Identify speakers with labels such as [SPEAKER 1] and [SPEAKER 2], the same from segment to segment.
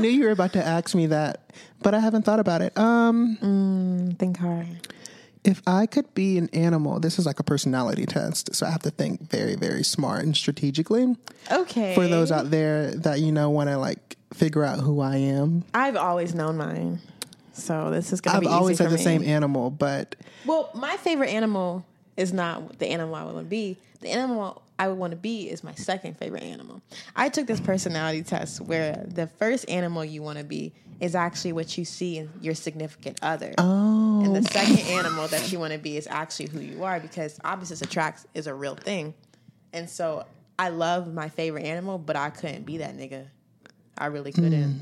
[SPEAKER 1] knew you were about to ask me that, but I haven't thought about it. Um,
[SPEAKER 2] Think hard.
[SPEAKER 1] if I could be an animal, this is like a personality test, so I have to think very, very smart and strategically.
[SPEAKER 2] Okay.
[SPEAKER 1] For those out there that you know want to like figure out who I am,
[SPEAKER 2] I've always known mine, so this is gonna
[SPEAKER 1] I've
[SPEAKER 2] be.
[SPEAKER 1] always
[SPEAKER 2] for
[SPEAKER 1] the
[SPEAKER 2] me.
[SPEAKER 1] same animal, but
[SPEAKER 2] Well, my favorite animal is not the animal I want to be. The animal I would want to be is my second favorite animal. I took this personality test where the first animal you want to be is actually what you see in your significant other.
[SPEAKER 1] oh,
[SPEAKER 2] And the second animal that you want to be is actually who you are because opposites attracts is a real thing. And so I love my favorite animal, but I couldn't be that nigga. I really couldn't. Hmm.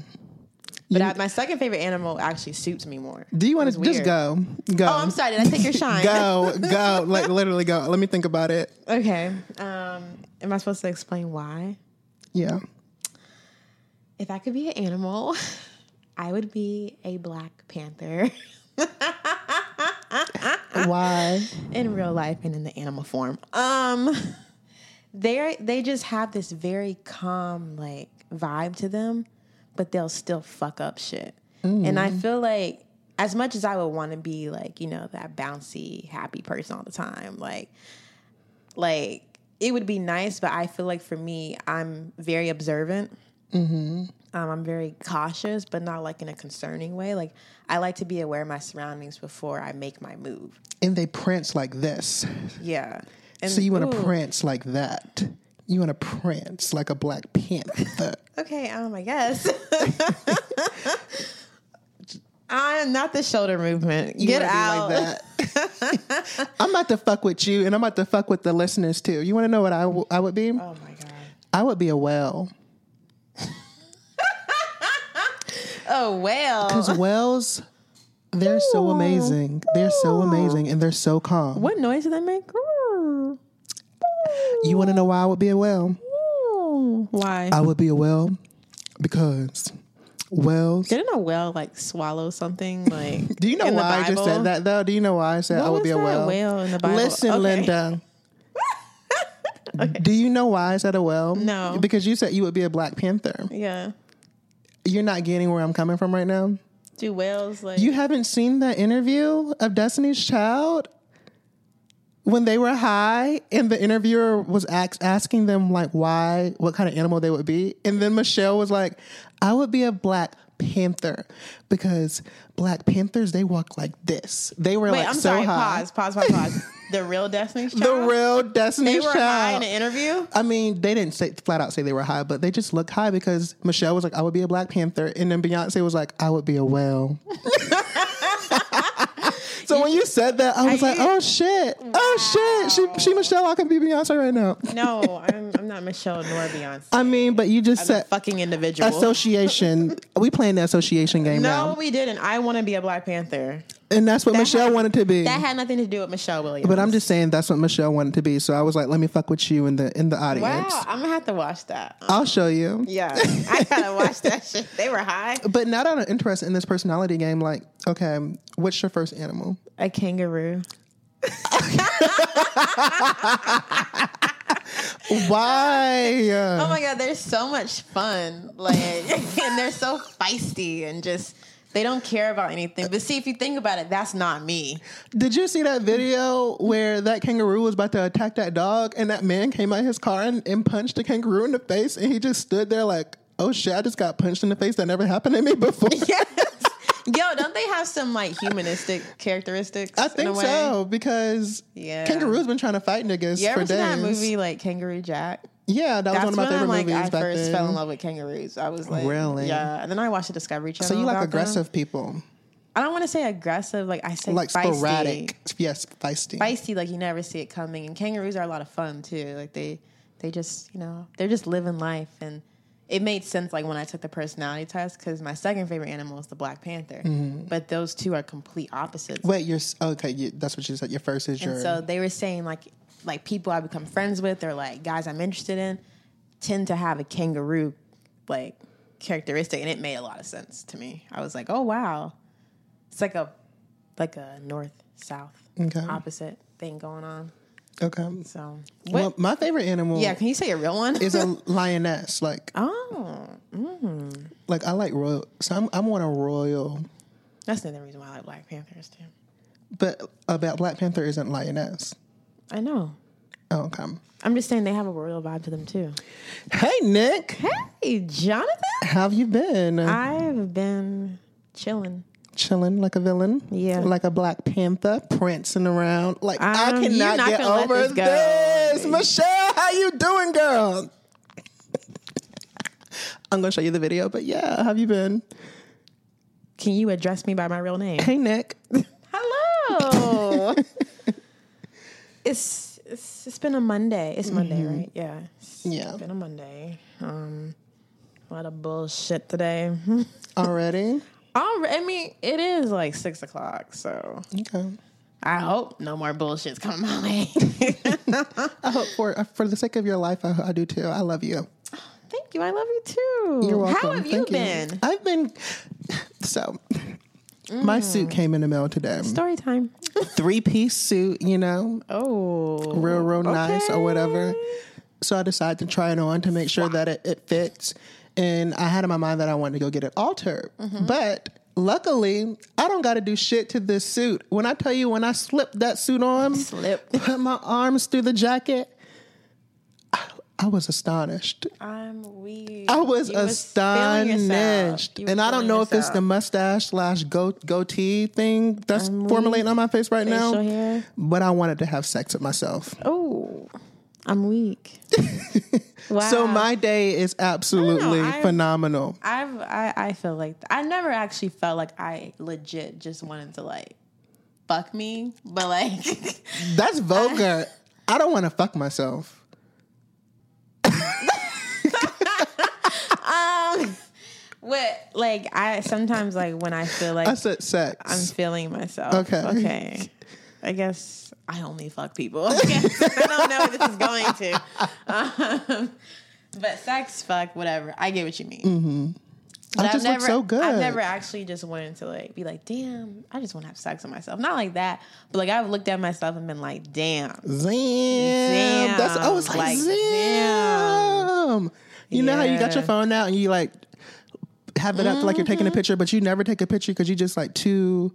[SPEAKER 2] But I, my second favorite animal actually suits me more.
[SPEAKER 1] do you want to just go? Go.
[SPEAKER 2] Oh, I'm sorry. Did I take your shine?
[SPEAKER 1] Go, go, like literally go. Let me think about it.
[SPEAKER 2] Okay. Um, am I supposed to explain why?
[SPEAKER 1] Yeah.
[SPEAKER 2] If I could be an animal, I would be a black panther
[SPEAKER 1] Why?
[SPEAKER 2] in real life and in the animal form. Um, they they just have this very calm like vibe to them, but they'll still fuck up shit. And I feel like as much as I would want to be like you know that bouncy happy person all the time, like like it would be nice, but I feel like for me, I'm very observant. Um, I'm very cautious, but not like in a concerning way. Like I like to be aware of my surroundings before I make my move.
[SPEAKER 1] And they prance like this.
[SPEAKER 2] Yeah. And,
[SPEAKER 1] So you want to prance like that. You want to prance like a black panther.
[SPEAKER 2] Okay, um, I guess. I'm not the shoulder movement.
[SPEAKER 1] You
[SPEAKER 2] Get out.
[SPEAKER 1] like that. I'm about to fuck with you, and I'm about to fuck with the listeners too. You want to know what I, w- I would be?
[SPEAKER 2] Oh my god.
[SPEAKER 1] I would be a whale.
[SPEAKER 2] Oh well.
[SPEAKER 1] Because whales, they're so amazing. They're so amazing, and they're so calm.
[SPEAKER 2] What noise do they make?
[SPEAKER 1] You want to know why I would be a whale?
[SPEAKER 2] Why?
[SPEAKER 1] I would be a whale because whales.
[SPEAKER 2] Didn't a whale like swallow something? Like
[SPEAKER 1] Do you know why I just said that though? Do you know why I said I would be a
[SPEAKER 2] that
[SPEAKER 1] whale?
[SPEAKER 2] in the Bible?
[SPEAKER 1] Listen,
[SPEAKER 2] Okay.
[SPEAKER 1] Linda. Do you know why I said a whale?
[SPEAKER 2] No.
[SPEAKER 1] Because you said you would be a Black Panther.
[SPEAKER 2] Yeah.
[SPEAKER 1] You're not getting where I'm coming from right now.
[SPEAKER 2] Do whales like
[SPEAKER 1] You haven't seen that interview of Destiny's Child when they were high, and the interviewer was ax- asking them like why, what kind of animal they would be, and then Michelle was like, "I would be a black panther because black panthers they walk like this. They were
[SPEAKER 2] Wait,
[SPEAKER 1] like
[SPEAKER 2] I'm
[SPEAKER 1] so
[SPEAKER 2] sorry.
[SPEAKER 1] high.
[SPEAKER 2] Pause. Pause. Pause. Pause. the real Destiny's Child.
[SPEAKER 1] The real Destiny.
[SPEAKER 2] They
[SPEAKER 1] Destiny's
[SPEAKER 2] were high in
[SPEAKER 1] Child.
[SPEAKER 2] the interview.
[SPEAKER 1] I mean, they didn't say flat out say they were high, but they just looked high because Michelle was like, "I would be a Black Panther," and then Beyonce was like, "I would be a whale." so when you said that, I was
[SPEAKER 2] Are
[SPEAKER 1] like, "Oh shit! Oh shit! She she Michelle, I can be Beyonce right now."
[SPEAKER 2] No, I'm, I'm not Michelle nor Beyonce.
[SPEAKER 1] I mean, but you just
[SPEAKER 2] I'm a
[SPEAKER 1] said
[SPEAKER 2] fucking individual.
[SPEAKER 1] association. Are we playing the association game
[SPEAKER 2] no,
[SPEAKER 1] now,
[SPEAKER 2] we didn't. I want to be a Black Panther.
[SPEAKER 1] And that's what
[SPEAKER 2] That
[SPEAKER 1] Michelle
[SPEAKER 2] had-
[SPEAKER 1] wanted to be.
[SPEAKER 2] That had nothing to do with Michelle Williams.
[SPEAKER 1] but I'm just saying that's what Michelle wanted to be. So I was like, "Let me fuck with you in the in the audience."
[SPEAKER 2] wow. I'm gonna have to watch that.
[SPEAKER 1] I'll show you.
[SPEAKER 2] Yeah, I gotta watch that shit. They were high.
[SPEAKER 1] But now that I'm interested in this personality game, like, okay, what's your first animal?
[SPEAKER 2] A kangaroo.
[SPEAKER 1] Why?
[SPEAKER 2] Oh my god, they're so much fun. Like, and they're so feisty and just they don't care about anything. But see, if you think about it, that's not me.
[SPEAKER 1] Did you see that video where that kangaroo was about to attack that dog and that man came out his car and, and punched the kangaroo in the face and he just stood there like, oh shit, I just got punched in the face. That never happened to me before.
[SPEAKER 2] Yes. Yo, don't they have some like humanistic characteristics?
[SPEAKER 1] I think so because
[SPEAKER 2] Yeah.
[SPEAKER 1] kangaroo's been trying to fight niggas
[SPEAKER 2] You
[SPEAKER 1] for
[SPEAKER 2] ever seen
[SPEAKER 1] days.
[SPEAKER 2] that movie like Kangaroo Jack?
[SPEAKER 1] Yeah, that was one of my
[SPEAKER 2] when
[SPEAKER 1] favorite
[SPEAKER 2] I'm like
[SPEAKER 1] movies
[SPEAKER 2] I
[SPEAKER 1] back
[SPEAKER 2] first
[SPEAKER 1] then.
[SPEAKER 2] fell in love with kangaroos. I was like,
[SPEAKER 1] Really?
[SPEAKER 2] yeah. And then I watched the Discovery Channel.
[SPEAKER 1] so you like
[SPEAKER 2] about them.
[SPEAKER 1] aggressive people,
[SPEAKER 2] I don't want to say aggressive. Like I say,
[SPEAKER 1] like
[SPEAKER 2] feisty.
[SPEAKER 1] sporadic. Yes, feisty.
[SPEAKER 2] Feisty, like you never see it coming. And kangaroos are a lot of fun too. Like they, they just you know they're just living life and. It made sense like when I took the personality test because my second favorite animal is the Black Panther,
[SPEAKER 1] Mm-hmm.
[SPEAKER 2] but those two are complete opposites.
[SPEAKER 1] Wait, you're okay. You, that's what you said. Your first is your.
[SPEAKER 2] And so they were saying like like people I become friends with or like guys I'm interested in tend to have a kangaroo like characteristic and it made a lot of sense to me. I was like, "Oh wow." It's like a like a north south
[SPEAKER 1] Okay.
[SPEAKER 2] opposite thing going on. Okay. So, what?
[SPEAKER 1] Well, my favorite animal.
[SPEAKER 2] Yeah, can you say a real one?
[SPEAKER 1] is a lioness. Like,
[SPEAKER 2] oh, mm.
[SPEAKER 1] like I like royal. So I'm I'm on a royal.
[SPEAKER 2] That's the reason why I like Black Panthers too.
[SPEAKER 1] But about Black Panther isn't lioness.
[SPEAKER 2] I know.
[SPEAKER 1] Oh, okay.
[SPEAKER 2] I'm just saying they have a royal vibe to them too.
[SPEAKER 1] Hey, Nick.
[SPEAKER 2] Hey, Jonathan.
[SPEAKER 1] How have you been?
[SPEAKER 2] I've been chilling.
[SPEAKER 1] Chilling like a villain.
[SPEAKER 2] Yeah.
[SPEAKER 1] Like a Black Panther, prancing around. Like
[SPEAKER 2] Um,
[SPEAKER 1] I cannot
[SPEAKER 2] not
[SPEAKER 1] get over
[SPEAKER 2] this
[SPEAKER 1] this. Michelle, how you doing, girl? I'm gonna show you the video, but yeah, how have you been?
[SPEAKER 2] Can you address me by my real name?
[SPEAKER 1] Hey, Nick.
[SPEAKER 2] Hello. it's, it's it's been a Monday. It's Monday, right? Yeah. It's
[SPEAKER 1] Yeah.
[SPEAKER 2] It's been a Monday. Um, a lot of bullshit today.
[SPEAKER 1] Already?
[SPEAKER 2] Right, I mean, it is like six o'clock, so
[SPEAKER 1] Okay.
[SPEAKER 2] I hope no more bullshit's coming my way.
[SPEAKER 1] I hope for for the sake of your life, I, I do too. I love you.
[SPEAKER 2] Thank you. I love you too.
[SPEAKER 1] You're welcome.
[SPEAKER 2] How have you
[SPEAKER 1] Thank
[SPEAKER 2] been?
[SPEAKER 1] I've been so. My suit came in the mail today.
[SPEAKER 2] Story time.
[SPEAKER 1] Three piece suit, you know,
[SPEAKER 2] Oh,
[SPEAKER 1] real, real nice or whatever. So I decided to try it on to make sure that it, it fits. And I had in my mind that I wanted to go get it altered.
[SPEAKER 2] Mm-hmm.
[SPEAKER 1] But luckily, I don't got to do shit to this suit. When I tell you, when I slipped that suit on,
[SPEAKER 2] Slip.
[SPEAKER 1] put my arms through the jacket, I, I was astonished.
[SPEAKER 2] I'm weak.
[SPEAKER 1] I was
[SPEAKER 2] You
[SPEAKER 1] astonished,
[SPEAKER 2] was
[SPEAKER 1] and I don't know if it's the mustache slash go goatee thing that's formulating on my face right
[SPEAKER 2] Facial
[SPEAKER 1] now.
[SPEAKER 2] hair.
[SPEAKER 1] But I wanted to have sex with myself.
[SPEAKER 2] Oh, I'm weak. wow.
[SPEAKER 1] So my day is absolutely
[SPEAKER 2] I-
[SPEAKER 1] phenomenal.
[SPEAKER 2] I've I, I feel like I never actually felt like I legit just wanted to like fuck me, but like
[SPEAKER 1] That's vulgar. I don't want to fuck myself.
[SPEAKER 2] um what like I sometimes like when I feel like
[SPEAKER 1] I said sex.
[SPEAKER 2] I'm feeling myself.
[SPEAKER 1] Okay.
[SPEAKER 2] Okay. I guess I only fuck people. I. I don't know where this is going to. Um, but sex, fuck, whatever. I get what you mean.
[SPEAKER 1] Mm-hmm.
[SPEAKER 2] But
[SPEAKER 1] I just look
[SPEAKER 2] never,
[SPEAKER 1] so good.
[SPEAKER 2] I've never actually just wanted to like be like, damn, I just want to have sex with myself. Not like that, but like I've looked at myself and been like, damn.
[SPEAKER 1] damn, That's I was like,
[SPEAKER 2] Like,
[SPEAKER 1] Zam. You know how you got your phone out and you like have it up like you're taking a picture, but you never take a picture because you just like too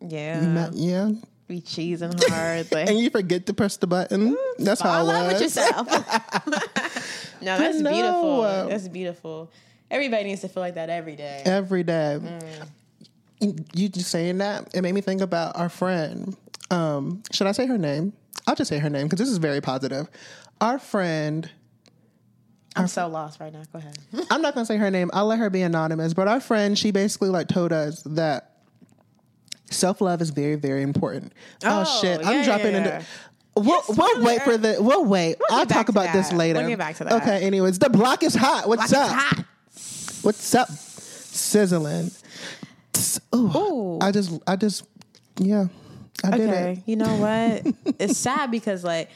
[SPEAKER 2] Yeah.
[SPEAKER 1] ma- yeah.
[SPEAKER 2] be cheesing hard. Like,
[SPEAKER 1] and you forget to press the button. That's how I
[SPEAKER 2] love with
[SPEAKER 1] was.
[SPEAKER 2] yourself. no, that's beautiful. That's beautiful. Everybody needs to feel like that every day.
[SPEAKER 1] Every day.
[SPEAKER 2] Mm.
[SPEAKER 1] You- You just saying that it made me think about our friend. Um, should I say her name? I'll just say her name because this is very positive. Our friend.
[SPEAKER 2] I'm so lost right now. Go ahead.
[SPEAKER 1] I'm not gonna say her name. I'll let her be anonymous. But our friend, she basically like told us that self love is very, very important. Oh,
[SPEAKER 2] Oh,
[SPEAKER 1] shit!
[SPEAKER 2] yeah,
[SPEAKER 1] I'm dropping
[SPEAKER 2] yeah.
[SPEAKER 1] into. We'll, we'll wait for the. We'll wait. I'll
[SPEAKER 2] get back
[SPEAKER 1] talk about this later.
[SPEAKER 2] We'll get back to that.
[SPEAKER 1] Okay. Anyways, the block is hot. What's
[SPEAKER 2] Block
[SPEAKER 1] up?
[SPEAKER 2] hot.
[SPEAKER 1] What's up? Sizzling. Ooh.
[SPEAKER 2] Ooh.
[SPEAKER 1] I just. I just. Yeah. I did it.
[SPEAKER 2] Okay. You know what? it's sad because like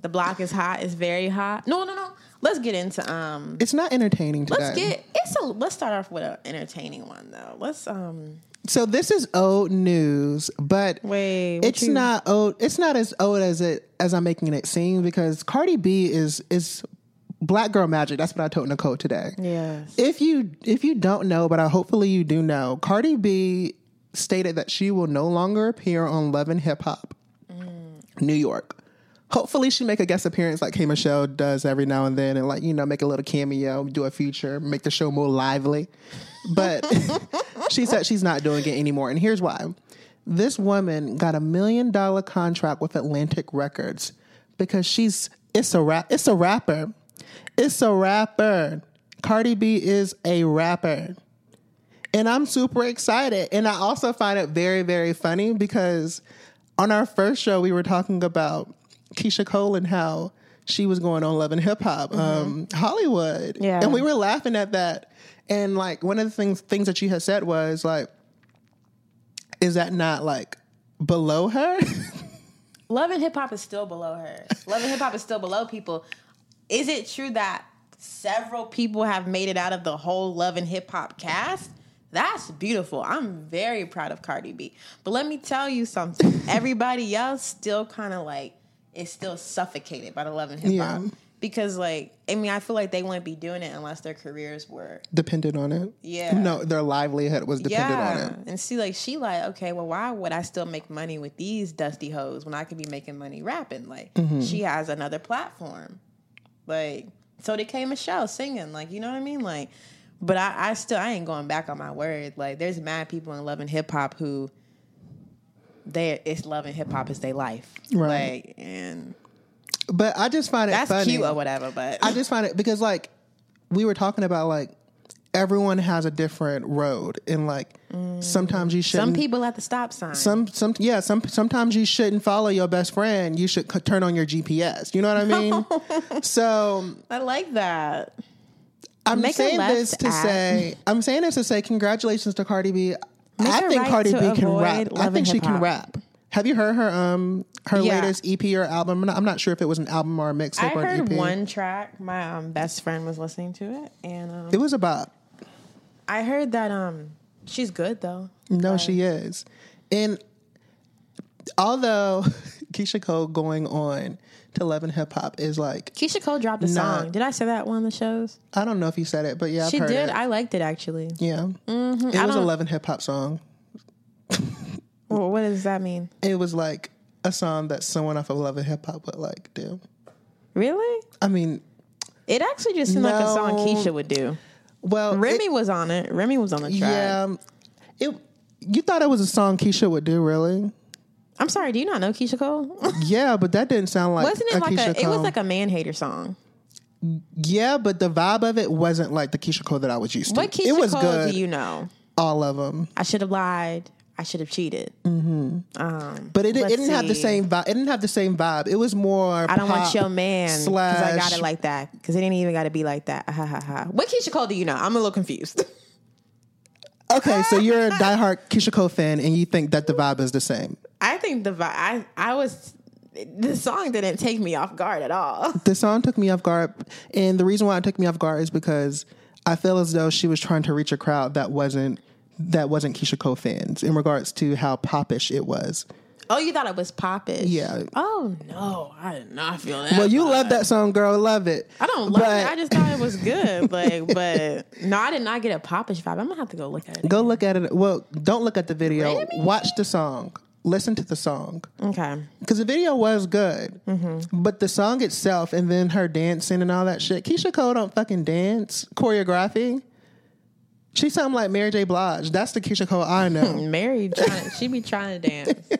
[SPEAKER 2] the block is hot. It's very hot. No, no, no. Let's get into um.
[SPEAKER 1] It's not entertaining today.
[SPEAKER 2] Let's get it's a. Let's start off with an entertaining one though. Let's um.
[SPEAKER 1] so this is old news, but
[SPEAKER 2] Wait.
[SPEAKER 1] it's
[SPEAKER 2] you-
[SPEAKER 1] not old. It's not as old as it as I'm making it seem because Cardi B is is black girl magic. That's what I told Nicole today.
[SPEAKER 2] Yes.
[SPEAKER 1] If you if you don't know, but I hopefully you do know, Cardi B stated that she will no longer appear on Love and Hip Hop New York. Hopefully she make a guest appearance like K Michelle does every now and then and like, you know, make a little cameo, do a feature, make the show more lively. But she said she's not doing it anymore. And here's why. This woman got a million dollar contract with Atlantic Records because she's it's a rap it's a rapper. It's a rapper. Cardi B is a rapper. And I'm super excited. And I also find it very, very funny because on our first show, we were talking about Keyshia Cole and how she was going on Love and Hip Hop, um, Hollywood.
[SPEAKER 2] Yeah.
[SPEAKER 1] And we were laughing at that. And like one of the things things that you had said was like, is that not like below her?
[SPEAKER 2] Love and hip hop is still below her. Love and hip hop is still below people. Is it true that several people have made it out of the whole Love and hip hop cast? That's beautiful. I'm very proud of Cardi B. But let me tell you something. Everybody else still kind of like is still suffocated by the love and hip hop.
[SPEAKER 1] Yeah.
[SPEAKER 2] Because like I mean, I feel like they wouldn't be doing it unless their careers were
[SPEAKER 1] dependent on it.
[SPEAKER 2] Yeah.
[SPEAKER 1] No, their livelihood was dependent on it.
[SPEAKER 2] And see, like she like, okay, well, why would I still make money with these dusty hoes when I could be making money rapping? Like
[SPEAKER 1] Mm-hmm.
[SPEAKER 2] she has another platform. Like so they came Michelle singing, like, you know what I mean? Like but I, I still I ain't going back on my word. Like there's mad people in love and hip hop who they it's love and hip hop is their life.
[SPEAKER 1] Right.
[SPEAKER 2] Like and
[SPEAKER 1] But I just find it
[SPEAKER 2] that's
[SPEAKER 1] funny.
[SPEAKER 2] cute or whatever, but
[SPEAKER 1] I just find it because like we were talking about like everyone has a different road and like mm. sometimes you shouldn't
[SPEAKER 2] some people at the stop sign.
[SPEAKER 1] some some yeah some sometimes you shouldn't follow your best friend you should c- turn on your gps you know what i mean so
[SPEAKER 2] I like that.
[SPEAKER 1] i'm
[SPEAKER 2] Make
[SPEAKER 1] saying this to
[SPEAKER 2] app.
[SPEAKER 1] say i'm saying this to say congratulations to cardi b i think
[SPEAKER 2] right
[SPEAKER 1] cardi b can rap i think she can rap have you heard her um her
[SPEAKER 2] Yeah.
[SPEAKER 1] latest ep or album I'm not, I'm not sure if it was an album or a mixtape or an
[SPEAKER 2] heard
[SPEAKER 1] ep
[SPEAKER 2] one track. My um, best friend was listening to it, and um,
[SPEAKER 1] it was about
[SPEAKER 2] I heard that um she's good though.
[SPEAKER 1] No, she is. And although Keyshia Cole going on to Love and Hip Hop is like,
[SPEAKER 2] Keyshia Cole dropped a
[SPEAKER 1] Nah.
[SPEAKER 2] song. Did I say that one of the shows?
[SPEAKER 1] I don't know if you said it, but yeah, I've
[SPEAKER 2] she did.
[SPEAKER 1] it.
[SPEAKER 2] I liked it actually.
[SPEAKER 1] yeah,
[SPEAKER 2] Mm-hmm.
[SPEAKER 1] it
[SPEAKER 2] I
[SPEAKER 1] was a Love and Hip Hop song.
[SPEAKER 2] Well, what does that mean?
[SPEAKER 1] It was like a song that someone off of Love and Hip Hop would like do.
[SPEAKER 2] Really?
[SPEAKER 1] I mean,
[SPEAKER 2] It actually just seemed like a song Keyshia would do.
[SPEAKER 1] well,
[SPEAKER 2] Remy
[SPEAKER 1] it-
[SPEAKER 2] was on it. Remy was on the track.
[SPEAKER 1] yeah, it. You thought it was a song Keyshia would do, really?
[SPEAKER 2] I'm sorry. Do you not know Keyshia Cole?
[SPEAKER 1] Yeah, but that didn't sound like
[SPEAKER 2] Wasn't
[SPEAKER 1] a
[SPEAKER 2] it like
[SPEAKER 1] Keyshia
[SPEAKER 2] a?
[SPEAKER 1] Cole.
[SPEAKER 2] It was like a man hater song.
[SPEAKER 1] yeah, but the vibe of it wasn't like the Keyshia Cole that I was used to.
[SPEAKER 2] What Keyshia
[SPEAKER 1] it was
[SPEAKER 2] Cole
[SPEAKER 1] good.
[SPEAKER 2] do you know?
[SPEAKER 1] all of them.
[SPEAKER 2] I should have lied. I should have cheated. Um,
[SPEAKER 1] But it, it didn't have the same vibe. It didn't have the same vibe. It was more.
[SPEAKER 2] I don't want your man because. I got it like that. Because it ain't even got to be like that. Ha ha ha. What Keyshia Cole do you know? I'm a little confused.
[SPEAKER 1] okay, so you're a diehard Keyshia Cole fan, and you think that the vibe is the same.
[SPEAKER 2] I think the I I was the song didn't take me off guard at all.
[SPEAKER 1] The song took me off guard, and the reason why it took me off guard is because I feel as though she was trying to reach a crowd that wasn't that wasn't Keyshia Cole fans in regards to how popish it was.
[SPEAKER 2] Oh, you thought it was popish?
[SPEAKER 1] Yeah.
[SPEAKER 2] Oh no, I did not feel that.
[SPEAKER 1] Well, you love that song, girl. Love it.
[SPEAKER 2] I don't love
[SPEAKER 1] But
[SPEAKER 2] it. I just thought it was good. Like, but no, I did not get a popish vibe. I'm gonna have to go look at it.
[SPEAKER 1] go look at it. Well, don't look at the video.
[SPEAKER 2] Really?
[SPEAKER 1] Watch the song. Listen to the song.
[SPEAKER 2] Okay.
[SPEAKER 1] because the video was good,
[SPEAKER 2] Mm-hmm.
[SPEAKER 1] but the song itself and then her dancing and all that shit. Keyshia Cole don't fucking dance choreography. She sound like Mary J. Blige. That's the Keyshia Cole I know.
[SPEAKER 2] Mary, trying, she be trying to dance.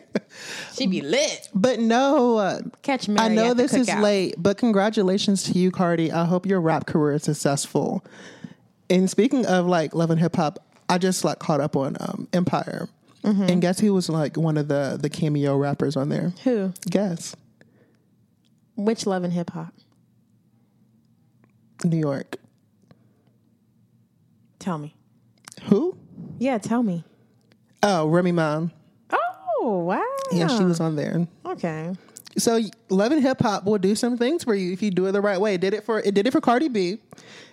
[SPEAKER 2] She be lit.
[SPEAKER 1] but no, uh,
[SPEAKER 2] Catch Mary.
[SPEAKER 1] I know this is late, but congratulations to you, Cardi. I hope your rap career is successful. And speaking of like love and hip hop, I just like caught up on um, Empire,
[SPEAKER 2] Mm-hmm.
[SPEAKER 1] and guess who was like one of the the cameo rappers on there?
[SPEAKER 2] Who?
[SPEAKER 1] Guess
[SPEAKER 2] Which love and hip hop?
[SPEAKER 1] New York.
[SPEAKER 2] Tell me.
[SPEAKER 1] Who?
[SPEAKER 2] Yeah, tell me.
[SPEAKER 1] Oh, Remy Ma.
[SPEAKER 2] Oh wow.
[SPEAKER 1] Yeah, she was on there.
[SPEAKER 2] Okay.
[SPEAKER 1] So Love and Hip Hop will do some things for you if you do it the right way. It did it for it did it for Cardi B.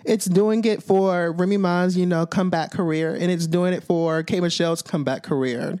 [SPEAKER 1] It's doing it for Remy Ma's, you know, comeback career, and it's doing it for K Michelle's comeback career.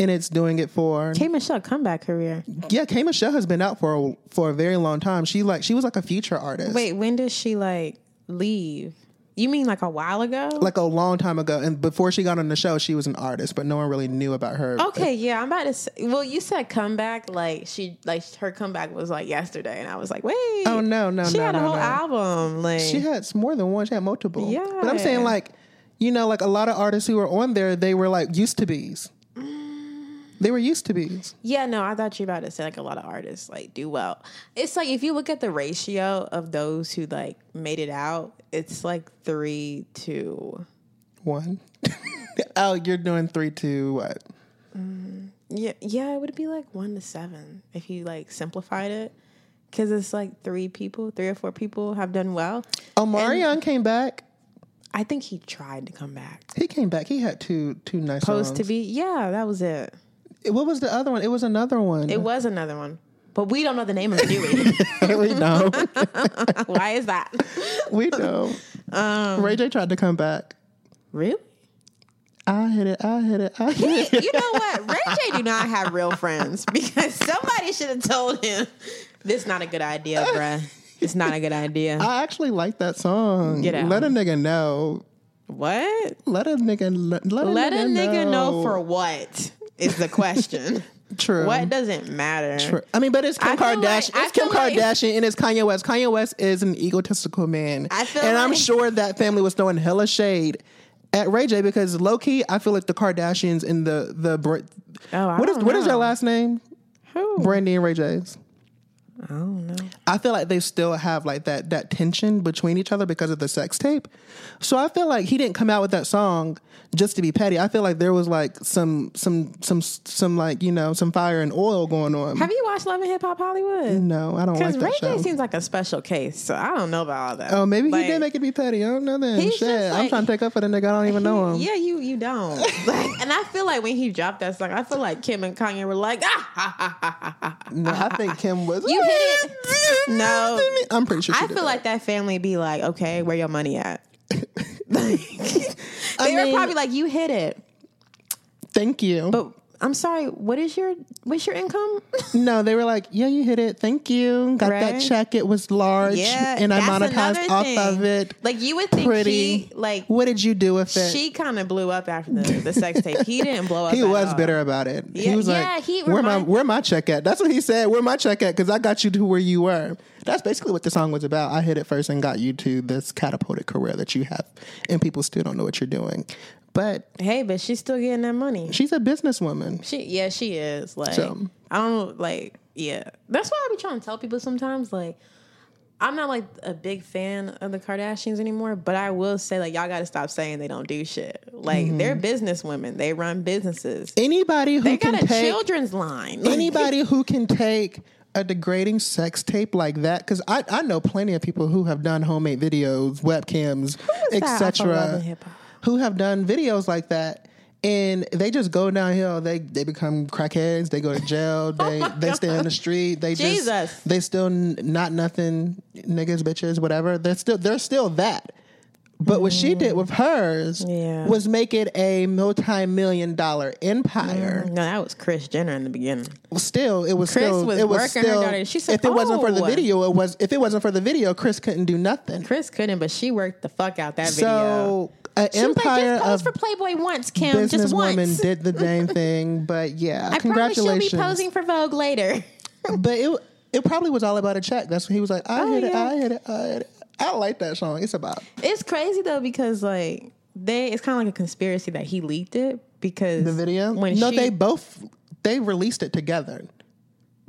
[SPEAKER 1] And it's doing it for
[SPEAKER 2] K Michelle comeback career.
[SPEAKER 1] yeah. K Michelle has been out for a, for a very long time. She like she was like a future artist,
[SPEAKER 2] Wait, when did she like leave? You mean like a while ago?
[SPEAKER 1] like a long time ago. And before she got on the show, she was an artist, but no one really knew about her.
[SPEAKER 2] Okay, yeah, I'm about to. Say, well, you said comeback, like she, like her comeback was like yesterday, and I was like, wait,
[SPEAKER 1] Oh, no, no,
[SPEAKER 2] she
[SPEAKER 1] no, She
[SPEAKER 2] had a whole
[SPEAKER 1] no.
[SPEAKER 2] album, like
[SPEAKER 1] She had more than one. She had multiple.
[SPEAKER 2] Yeah.
[SPEAKER 1] But I'm saying like, you know, like a lot of artists who were on there, they were like used to be's. They were used to be.
[SPEAKER 2] Yeah, no, I thought you were about to say like a lot of artists like do well. It's like if you look at the ratio of those who like made it out, it's like three to
[SPEAKER 1] One. oh, you're doing three, two, what? Mm-hmm.
[SPEAKER 2] yeah, yeah. It would be like one to seven if you like simplified it, because it's like three people, three or four people have done well.
[SPEAKER 1] Omarion came back.
[SPEAKER 2] I think he tried to come back.
[SPEAKER 1] He came back. He had two two nice
[SPEAKER 2] Supposed to be, yeah, that was it.
[SPEAKER 1] What was the other one? It was another one.
[SPEAKER 2] It was another one, but we don't know the name of it, do we?
[SPEAKER 1] we know.
[SPEAKER 2] Why is that?
[SPEAKER 1] we know.
[SPEAKER 2] Um,
[SPEAKER 1] Ray J tried to come back.
[SPEAKER 2] Really?
[SPEAKER 1] I hit it. I hit it. I hit it.
[SPEAKER 2] you know what? Ray J do not have real friends because somebody should have told him This not a good idea, bruh. It's not a good idea.
[SPEAKER 1] I actually like that song.
[SPEAKER 2] Get out.
[SPEAKER 1] Let a nigga know.
[SPEAKER 2] What?
[SPEAKER 1] Let a nigga let, let a
[SPEAKER 2] Let a
[SPEAKER 1] nigga,
[SPEAKER 2] nigga know for what is the question.
[SPEAKER 1] True.
[SPEAKER 2] what doesn't matter?
[SPEAKER 1] True. I mean, but it's Kim Kardashian.
[SPEAKER 2] like-
[SPEAKER 1] it's Kim
[SPEAKER 2] like-
[SPEAKER 1] Kardashian and it's Kanye West. Kanye West is an egotistical man.
[SPEAKER 2] I feel
[SPEAKER 1] and I'm sure that family was throwing hella shade at Ray J because low key, I feel like the Kardashians and the the Br-
[SPEAKER 2] Oh, I
[SPEAKER 1] what is what is their last name?
[SPEAKER 2] Who?
[SPEAKER 1] Brandy and Ray J's.
[SPEAKER 2] I don't know.
[SPEAKER 1] I feel like they still have like that that tension between each other because of the sex tape. So I feel like he didn't come out with that song just to be petty. I feel like there was like some some some some like you know some fire and oil going on.
[SPEAKER 2] Have you watched Love and Hip Hop Hollywood?
[SPEAKER 1] no, I don't like
[SPEAKER 2] Because
[SPEAKER 1] that
[SPEAKER 2] Ray
[SPEAKER 1] show.
[SPEAKER 2] J seems like a special case, so I don't know about all that.
[SPEAKER 1] Oh, maybe
[SPEAKER 2] Like,
[SPEAKER 1] he did make it be petty. I don't know then. Shit,
[SPEAKER 2] just
[SPEAKER 1] I'm trying to take up for the nigga. I don't even know him.
[SPEAKER 2] Yeah, you you don't. Like, and I feel like when he dropped that song, I feel like Kim and Kanye were like, ah, ha, ha, ha, ha, ha.
[SPEAKER 1] No, I think Kim was.
[SPEAKER 2] You hit it. No.
[SPEAKER 1] I'm pretty sure.
[SPEAKER 2] I feel
[SPEAKER 1] that.
[SPEAKER 2] like that family be like, okay, where your money at? Like, they were
[SPEAKER 1] mean-
[SPEAKER 2] probably like, you hit it.
[SPEAKER 1] Thank you.
[SPEAKER 2] But I'm sorry, what is your what's your income?
[SPEAKER 1] no, they were like, yeah, you hit it. Thank you. Got that check. It was large,
[SPEAKER 2] yeah,
[SPEAKER 1] and I monetized off of it.
[SPEAKER 2] Like you would think
[SPEAKER 1] Pretty.
[SPEAKER 2] he like
[SPEAKER 1] What did you do with it?
[SPEAKER 2] she kind of blew up after the, the sex tape. He didn't blow up.
[SPEAKER 1] he was
[SPEAKER 2] all.
[SPEAKER 1] bitter about it.
[SPEAKER 2] Yeah,
[SPEAKER 1] he was
[SPEAKER 2] yeah,
[SPEAKER 1] like,
[SPEAKER 2] he
[SPEAKER 1] "Where my where my check at?" That's what he said. Where my check at? Because I got you to where you were. That's basically what the song was about. I hit it first and got you to this catapulted career that you have, and people still don't know what you're doing. But
[SPEAKER 2] Hey, but she's still getting that money.
[SPEAKER 1] she's a businesswoman.
[SPEAKER 2] She yeah, she is. Like
[SPEAKER 1] So-
[SPEAKER 2] I don't like yeah. That's why I be trying to tell people sometimes like I'm not like a big fan of the Kardashians anymore, but I will say like y'all got to stop saying they don't do shit. Like
[SPEAKER 1] Mm-hmm.
[SPEAKER 2] they're business women. They run businesses.
[SPEAKER 1] Anybody who
[SPEAKER 2] They
[SPEAKER 1] can
[SPEAKER 2] got a
[SPEAKER 1] take
[SPEAKER 2] children's line.
[SPEAKER 1] Anybody who can take a degrading sex tape like that because I, I know plenty of people who have done homemade videos webcams
[SPEAKER 2] that off of Love
[SPEAKER 1] etc? Who have done videos like that and they just go downhill. They they become crackheads. They go to jail. They oh they stay on the street. They
[SPEAKER 2] Oh Jesus.
[SPEAKER 1] just they still n- not nothing niggas bitches whatever. They're still they're still that but what she did mm-hmm. with hers
[SPEAKER 2] Yeah.
[SPEAKER 1] was make it a multi-million dollar empire mm,
[SPEAKER 2] no, that was Kris Jenner in the beginning.
[SPEAKER 1] Well, still it was
[SPEAKER 2] Kris
[SPEAKER 1] still
[SPEAKER 2] was
[SPEAKER 1] it was
[SPEAKER 2] working her
[SPEAKER 1] still
[SPEAKER 2] daughter. She said,
[SPEAKER 1] if it wasn't for the
[SPEAKER 2] "Oh."
[SPEAKER 1] video it was if it wasn't for the video kris couldn't do nothing
[SPEAKER 2] Kris couldn't, but she worked the fuck out that video.
[SPEAKER 1] so an
[SPEAKER 2] She was like,
[SPEAKER 1] empire
[SPEAKER 2] just pose for Playboy once, Kim. Just
[SPEAKER 1] businesswomen
[SPEAKER 2] once.
[SPEAKER 1] did the dang thing but yeah
[SPEAKER 2] I promise she'll be posing for Vogue later.
[SPEAKER 1] but it it probably was all about a check that's what he was like i
[SPEAKER 2] Oh,
[SPEAKER 1] hit it i hit it i hit it i like that song. It's about
[SPEAKER 2] It's crazy though because like they, it's kind of like a conspiracy that he leaked it because
[SPEAKER 1] the video?
[SPEAKER 2] When
[SPEAKER 1] no
[SPEAKER 2] she,
[SPEAKER 1] they both they released it together.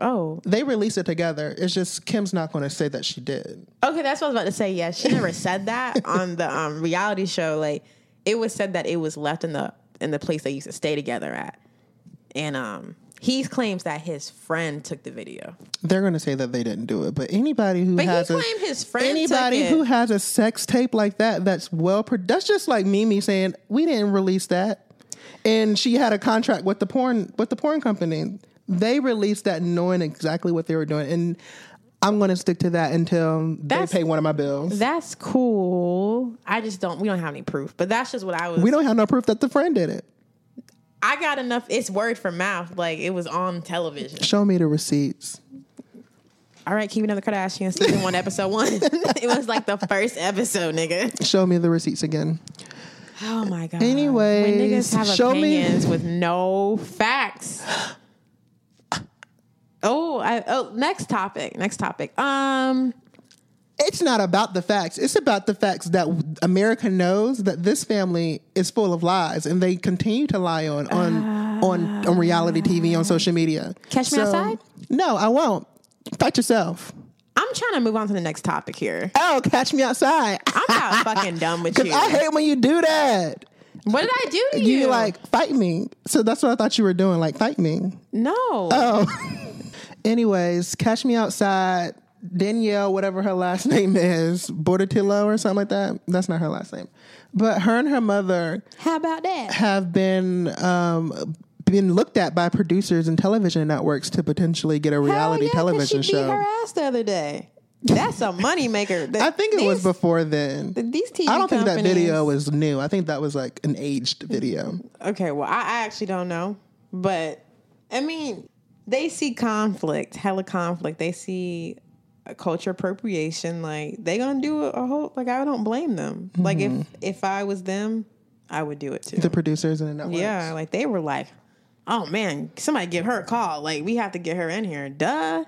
[SPEAKER 2] Oh.
[SPEAKER 1] They released it together. It's just kim's not going to say that she did.
[SPEAKER 2] Okay, that's what I was about to say. Yeah, she never said that on the um, reality show. Like it was said that it was left in the in the place they used to stay together at, and um he claims that his friend took the video.
[SPEAKER 1] they're going to say that they didn't do it but anybody who
[SPEAKER 2] But he
[SPEAKER 1] has a,
[SPEAKER 2] his friend
[SPEAKER 1] anybody who has a sex tape like that that's well pro- that's just like Mimi saying we didn't release that and she had a contract with the porn with the porn company they released that knowing exactly what they were doing and I'm going to stick to that until
[SPEAKER 2] That's-
[SPEAKER 1] they pay one of my bills
[SPEAKER 2] That's cool. I just don't. We don't have any proof, but that's just what I was.
[SPEAKER 1] we don't have no proof that the friend did it
[SPEAKER 2] I got enough. It's word for mouth. Like it was on television.
[SPEAKER 1] show me the receipts
[SPEAKER 2] All right, keeping up the Kardashians, season one, episode one. it was like the first episode, nigga.
[SPEAKER 1] show me the receipts again
[SPEAKER 2] Oh my god.
[SPEAKER 1] Anyways,
[SPEAKER 2] when niggas have
[SPEAKER 1] show me-
[SPEAKER 2] opinions with no facts. Oh, I, oh, next topic. Next topic. Um,
[SPEAKER 1] it's not about the facts. It's about the facts that America knows that this family is full of lies, and they continue to lie on on on, on reality TV on ah. social media.
[SPEAKER 2] Catch me outside?
[SPEAKER 1] No, I won't. Fight yourself.
[SPEAKER 2] I'm trying to move on to the next topic here.
[SPEAKER 1] Oh, catch me outside.
[SPEAKER 2] I'm about fucking done with
[SPEAKER 1] Because
[SPEAKER 2] you.
[SPEAKER 1] I hate when you do that.
[SPEAKER 2] what did I do to you?
[SPEAKER 1] You like fight me. So that's what I thought you were doing. Like fight me.
[SPEAKER 2] no.
[SPEAKER 1] Oh. Anyways, catch me outside. Danielle, whatever her last name is, Bordatillo or something like that. That's not her last name. But her and her mother
[SPEAKER 2] How about that?
[SPEAKER 1] have been um, been looked at by producers and television networks to potentially get a reality
[SPEAKER 2] yeah,
[SPEAKER 1] television
[SPEAKER 2] she beat
[SPEAKER 1] show.
[SPEAKER 2] her ass the other day. That's a moneymaker.
[SPEAKER 1] I think it was before then.
[SPEAKER 2] These TV
[SPEAKER 1] I don't think that video was new. I think that was like an aged video.
[SPEAKER 2] Okay, well, I, I actually don't know, but I mean, they see conflict, hella conflict. They see culture appropriation. Like they gonna do a, whole. Like I don't blame them. Like if mm-hmm. if I was them, I would do it too.
[SPEAKER 1] The producers and the networks.
[SPEAKER 2] yeah, like they were like, oh man, somebody give her a call. Like we have to get her in here. Duh.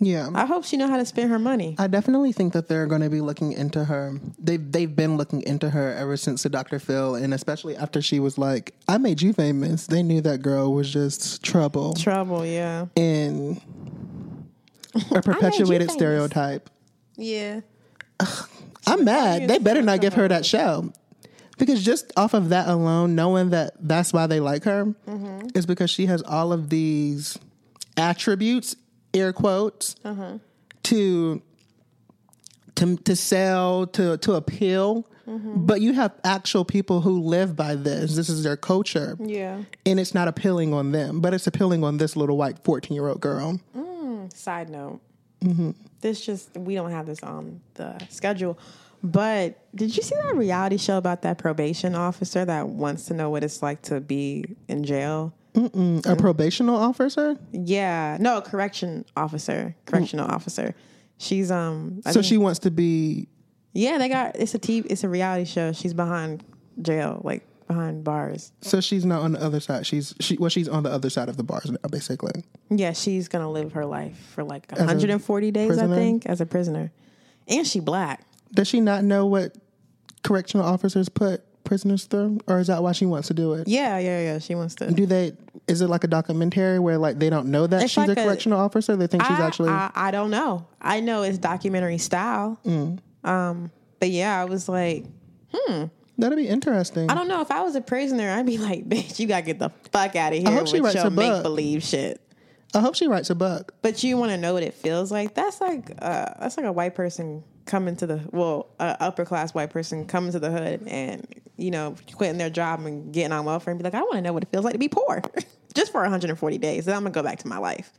[SPEAKER 1] Yeah.
[SPEAKER 2] I hope she know how to spend her money.
[SPEAKER 1] I definitely think that they're going to be looking into her. They've they've been looking into her ever since the Dr. Phil, and especially after she was like, "I made you famous." They knew that girl was just trouble
[SPEAKER 2] Trouble, yeah,
[SPEAKER 1] and a perpetuated stereotype.
[SPEAKER 2] yeah.
[SPEAKER 1] I'm mad. They better not give her that show. Because just off of that alone, knowing that that's why they like her
[SPEAKER 2] Mm-hmm.
[SPEAKER 1] is because she has all of these attributes, air quotes,
[SPEAKER 2] Uh-huh.
[SPEAKER 1] to to to sell, to to appeal.
[SPEAKER 2] Mm-hmm.
[SPEAKER 1] But you have actual people who live by this. This is their culture.
[SPEAKER 2] Yeah.
[SPEAKER 1] And it's not appealing on them, but it's appealing on this little white 14 year old girl.
[SPEAKER 2] Side note.
[SPEAKER 1] Mm-hmm.
[SPEAKER 2] This just we don't have this on the schedule. But did you see that reality show about that probation officer that wants to know what it's like to be in jail?
[SPEAKER 1] A probational officer?
[SPEAKER 2] Yeah, no, correction officer, correctional officer. She's um. I
[SPEAKER 1] So
[SPEAKER 2] think-
[SPEAKER 1] she wants to be
[SPEAKER 2] yeah, they got it's a TV, it's a reality show. She's behind jail, like behind bars.
[SPEAKER 1] So she's not on the other side. She's she well, she's on the other side of the bars now, basically.
[SPEAKER 2] Yeah, she's gonna live her life for like 140 days, I think, as a prisoner, and she black.
[SPEAKER 1] Does she not know what correctional officers put prisoners through, or is that why she wants to do it?
[SPEAKER 2] Yeah, yeah, yeah. She wants to.
[SPEAKER 1] Do they? Is it like a documentary where like they don't know that
[SPEAKER 2] It's
[SPEAKER 1] she's
[SPEAKER 2] like
[SPEAKER 1] a
[SPEAKER 2] a-
[SPEAKER 1] correctional officer? They think she's actually.
[SPEAKER 2] I, I don't know. I know it's documentary style.
[SPEAKER 1] Mm.
[SPEAKER 2] Um, but yeah, I was like,
[SPEAKER 1] That'd be interesting.
[SPEAKER 2] I don't know if I was a prisoner, I'd be like, bitch, you gotta get the fuck out of here I
[SPEAKER 1] hope
[SPEAKER 2] with
[SPEAKER 1] she writes
[SPEAKER 2] your
[SPEAKER 1] a book.
[SPEAKER 2] make believe shit.
[SPEAKER 1] I hope she writes a book.
[SPEAKER 2] But you want to know what it feels like? That's like uh, that's like a white person coming to the well, a upper class white person coming to the hood and you know quitting their job and getting on welfare and be like, I want to know what it feels like to be poor, just for 140 days. Then I'm gonna go back to my life.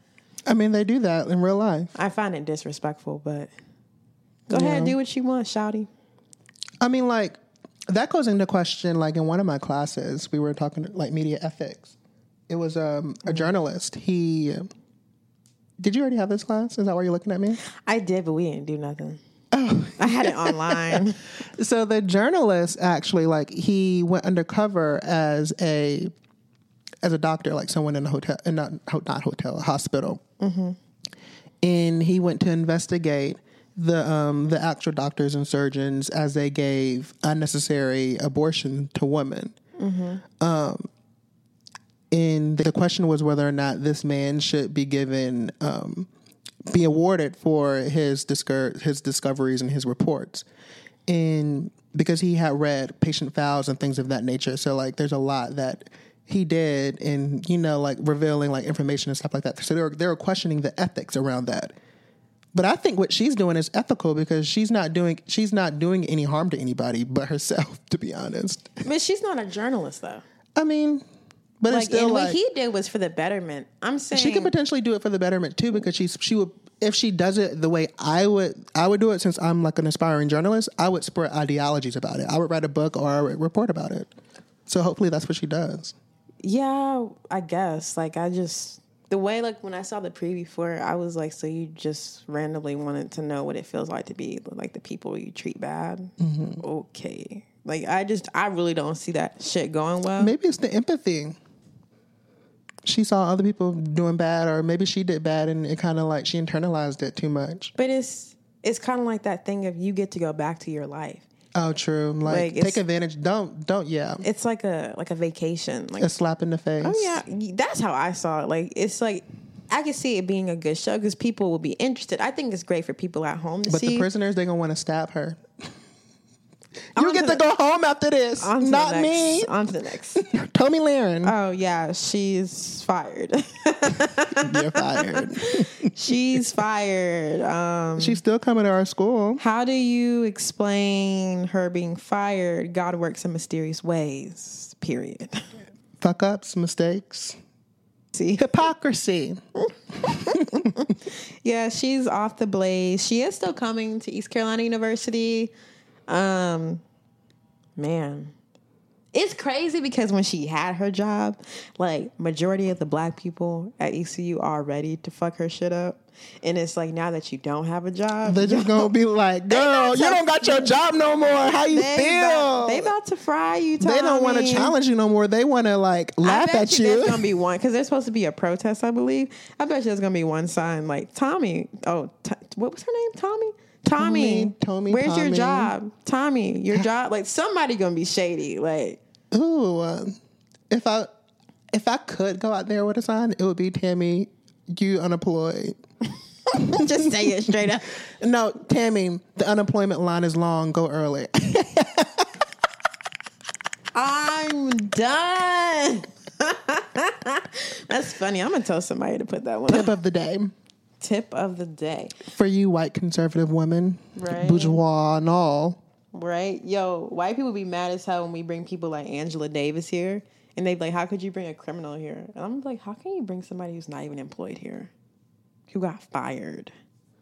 [SPEAKER 1] I mean, they do that in real life.
[SPEAKER 2] I find it disrespectful, but go ahead and do what you want, Shouty.
[SPEAKER 1] I mean, like that goes into question. Like in one of my classes, we were talking like media ethics. It was um, a journalist. He did you already have this class? Is that why you're looking at me?
[SPEAKER 2] I did, but we didn't do nothing. oh I had it online.
[SPEAKER 1] So the journalist actually like he went undercover as a as a doctor, like someone in a hotel, and not not hotel, a hospital, and he went to investigate the um, the actual doctors and surgeons as they gave unnecessary abortion to women. Um, and the question was whether or not this man should be given um, be awarded for his discover his discoveries and his reports, and because he had read patient files and things of that nature. So like, there's a lot that he did, and you know, like revealing like information and stuff like that. So they were they were questioning the ethics around that. But I think what she's doing is ethical because she's not doing she's not doing any harm to anybody but herself. To be honest,
[SPEAKER 2] but she's not a journalist though.
[SPEAKER 1] I mean, but it's still
[SPEAKER 2] and
[SPEAKER 1] like
[SPEAKER 2] what he did was for the betterment. I'm saying
[SPEAKER 1] she could potentially do it for the betterment too because she's she would if she does it the way I would I would do it since I'm like an aspiring journalist I would spread ideologies about it I would write a book or I would report about it so hopefully that's what she does
[SPEAKER 2] Yeah, I guess. Like I just the way like when I saw the preview for it, I was like, so you just randomly wanted to know what it feels like to be like the people you treat bad. Mm-hmm. Okay. Like I just I really don't see that shit going well.
[SPEAKER 1] maybe it's the empathy she saw other people doing bad or maybe she did bad and it kind of like she internalized it too much
[SPEAKER 2] But it's it's kind of like that thing of you get to go back to your life.
[SPEAKER 1] Oh true like,
[SPEAKER 2] Like,
[SPEAKER 1] take advantage don't don't yeah
[SPEAKER 2] It's like a like a vacation. Like
[SPEAKER 1] a slap in the face
[SPEAKER 2] Oh yeah, that's how I saw it. Like it's like I could see it being a good show because people will be interested. I think it's great for people at home to
[SPEAKER 1] but
[SPEAKER 2] see.
[SPEAKER 1] the prisoners they're gonna want to stab her you get
[SPEAKER 2] to
[SPEAKER 1] to go home after this
[SPEAKER 2] On to the
[SPEAKER 1] not me
[SPEAKER 2] On to the next.
[SPEAKER 1] Tomi Lahren
[SPEAKER 2] oh yeah, she's fired.
[SPEAKER 1] you're fired
[SPEAKER 2] she's fired. Um,
[SPEAKER 1] She's still coming to our school.
[SPEAKER 2] how do you explain her being fired? God works in mysterious ways. Period.
[SPEAKER 1] Fuck ups, mistakes,
[SPEAKER 2] See,
[SPEAKER 1] hypocrisy.
[SPEAKER 2] yeah, she's off the blaze. She is still coming to East Carolina University. Um, man, It's crazy because when she had her job, like majority of the black people at ECU are ready to fuck her shit up. And it's like now that you don't have a job,
[SPEAKER 1] They're just gonna be like, "Girl, you
[SPEAKER 2] to-
[SPEAKER 1] don't got your job no more. How you
[SPEAKER 2] they
[SPEAKER 1] feel?"
[SPEAKER 2] about, they about to fry you.
[SPEAKER 1] They don't want to challenge you no more. They want to like laugh at
[SPEAKER 2] you.
[SPEAKER 1] you.
[SPEAKER 2] There's gonna be one because there's supposed to be a protest, I believe. I bet you there's gonna be one sign like Tomi. Oh, t- what was her name? Tomi. Tomi.
[SPEAKER 1] Tomi,
[SPEAKER 2] Where's your job? Tomi, your job. Like somebody gonna be shady. Like
[SPEAKER 1] Ooh, uh, if I if I could go out there with a sign, it would be Tammy, you unemployed.
[SPEAKER 2] just say it straight up.
[SPEAKER 1] No, Tammy, the unemployment line is long. Go early.
[SPEAKER 2] I'm done. That's funny. I'm gonna tell somebody to put that one
[SPEAKER 1] Tip
[SPEAKER 2] up.
[SPEAKER 1] of the day
[SPEAKER 2] Tip of the day.
[SPEAKER 1] for you, white conservative women,
[SPEAKER 2] Right.
[SPEAKER 1] bourgeois and all.
[SPEAKER 2] Right? Yo, white people be mad as hell when we bring people like Angela Davis here. And they be like, how could you bring a criminal here? And I'm like, how can you bring somebody who's not even employed here? Who got fired?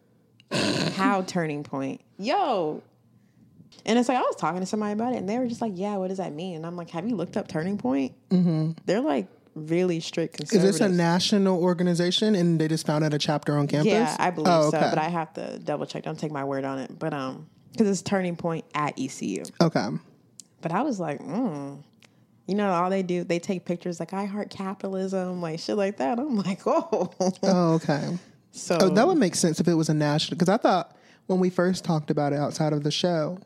[SPEAKER 2] how turning point? Yo. And it's like, I was talking to somebody about it and they were just like, yeah, what does that mean? And I'm like, have you looked up turning point? Mm-hmm. They're like really strict
[SPEAKER 1] Is this a national organization and they just founded a chapter on campus?
[SPEAKER 2] Yeah, I believe
[SPEAKER 1] Oh,
[SPEAKER 2] so, but I have to double check. Don't take my word on it. But um, because it's turning point at ECU.
[SPEAKER 1] okay.
[SPEAKER 2] But I was like, mm. you know, all they do, they take pictures like I heart capitalism, like shit like that. I'm like, oh,
[SPEAKER 1] Oh, okay.
[SPEAKER 2] so
[SPEAKER 1] Oh, that would make sense if it was a national. Because I thought when we first talked about it outside of the show,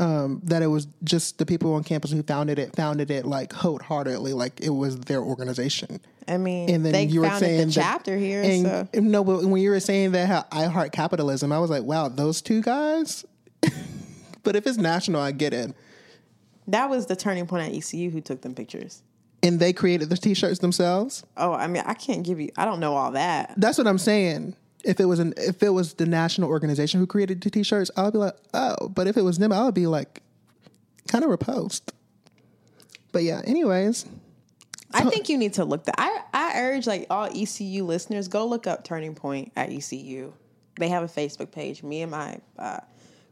[SPEAKER 1] um, that it was just the people on campus who founded it founded it like wholeheartedly, like it was their organization.
[SPEAKER 2] I mean,
[SPEAKER 1] And then
[SPEAKER 2] they
[SPEAKER 1] you were saying
[SPEAKER 2] the
[SPEAKER 1] that-
[SPEAKER 2] chapter here,
[SPEAKER 1] And
[SPEAKER 2] so
[SPEAKER 1] no, but when you were saying that how I heart capitalism, I was like, wow, those two guys. but if it's national, I get it.
[SPEAKER 2] that was the turning point at ECU who took them pictures.
[SPEAKER 1] And they created the t-shirts themselves.
[SPEAKER 2] Oh, I mean, I can't give you, I don't know all that.
[SPEAKER 1] That's what I'm saying. If it was an if it was the national organization who created the t-shirts, I would be like, oh. But if it was them, I would be like, kind of repulsed. But yeah. Anyways,
[SPEAKER 2] I think you need to look that. I, I urge like all ECU listeners go look up Turning Point at ECU. They have a Facebook page. Me and my uh,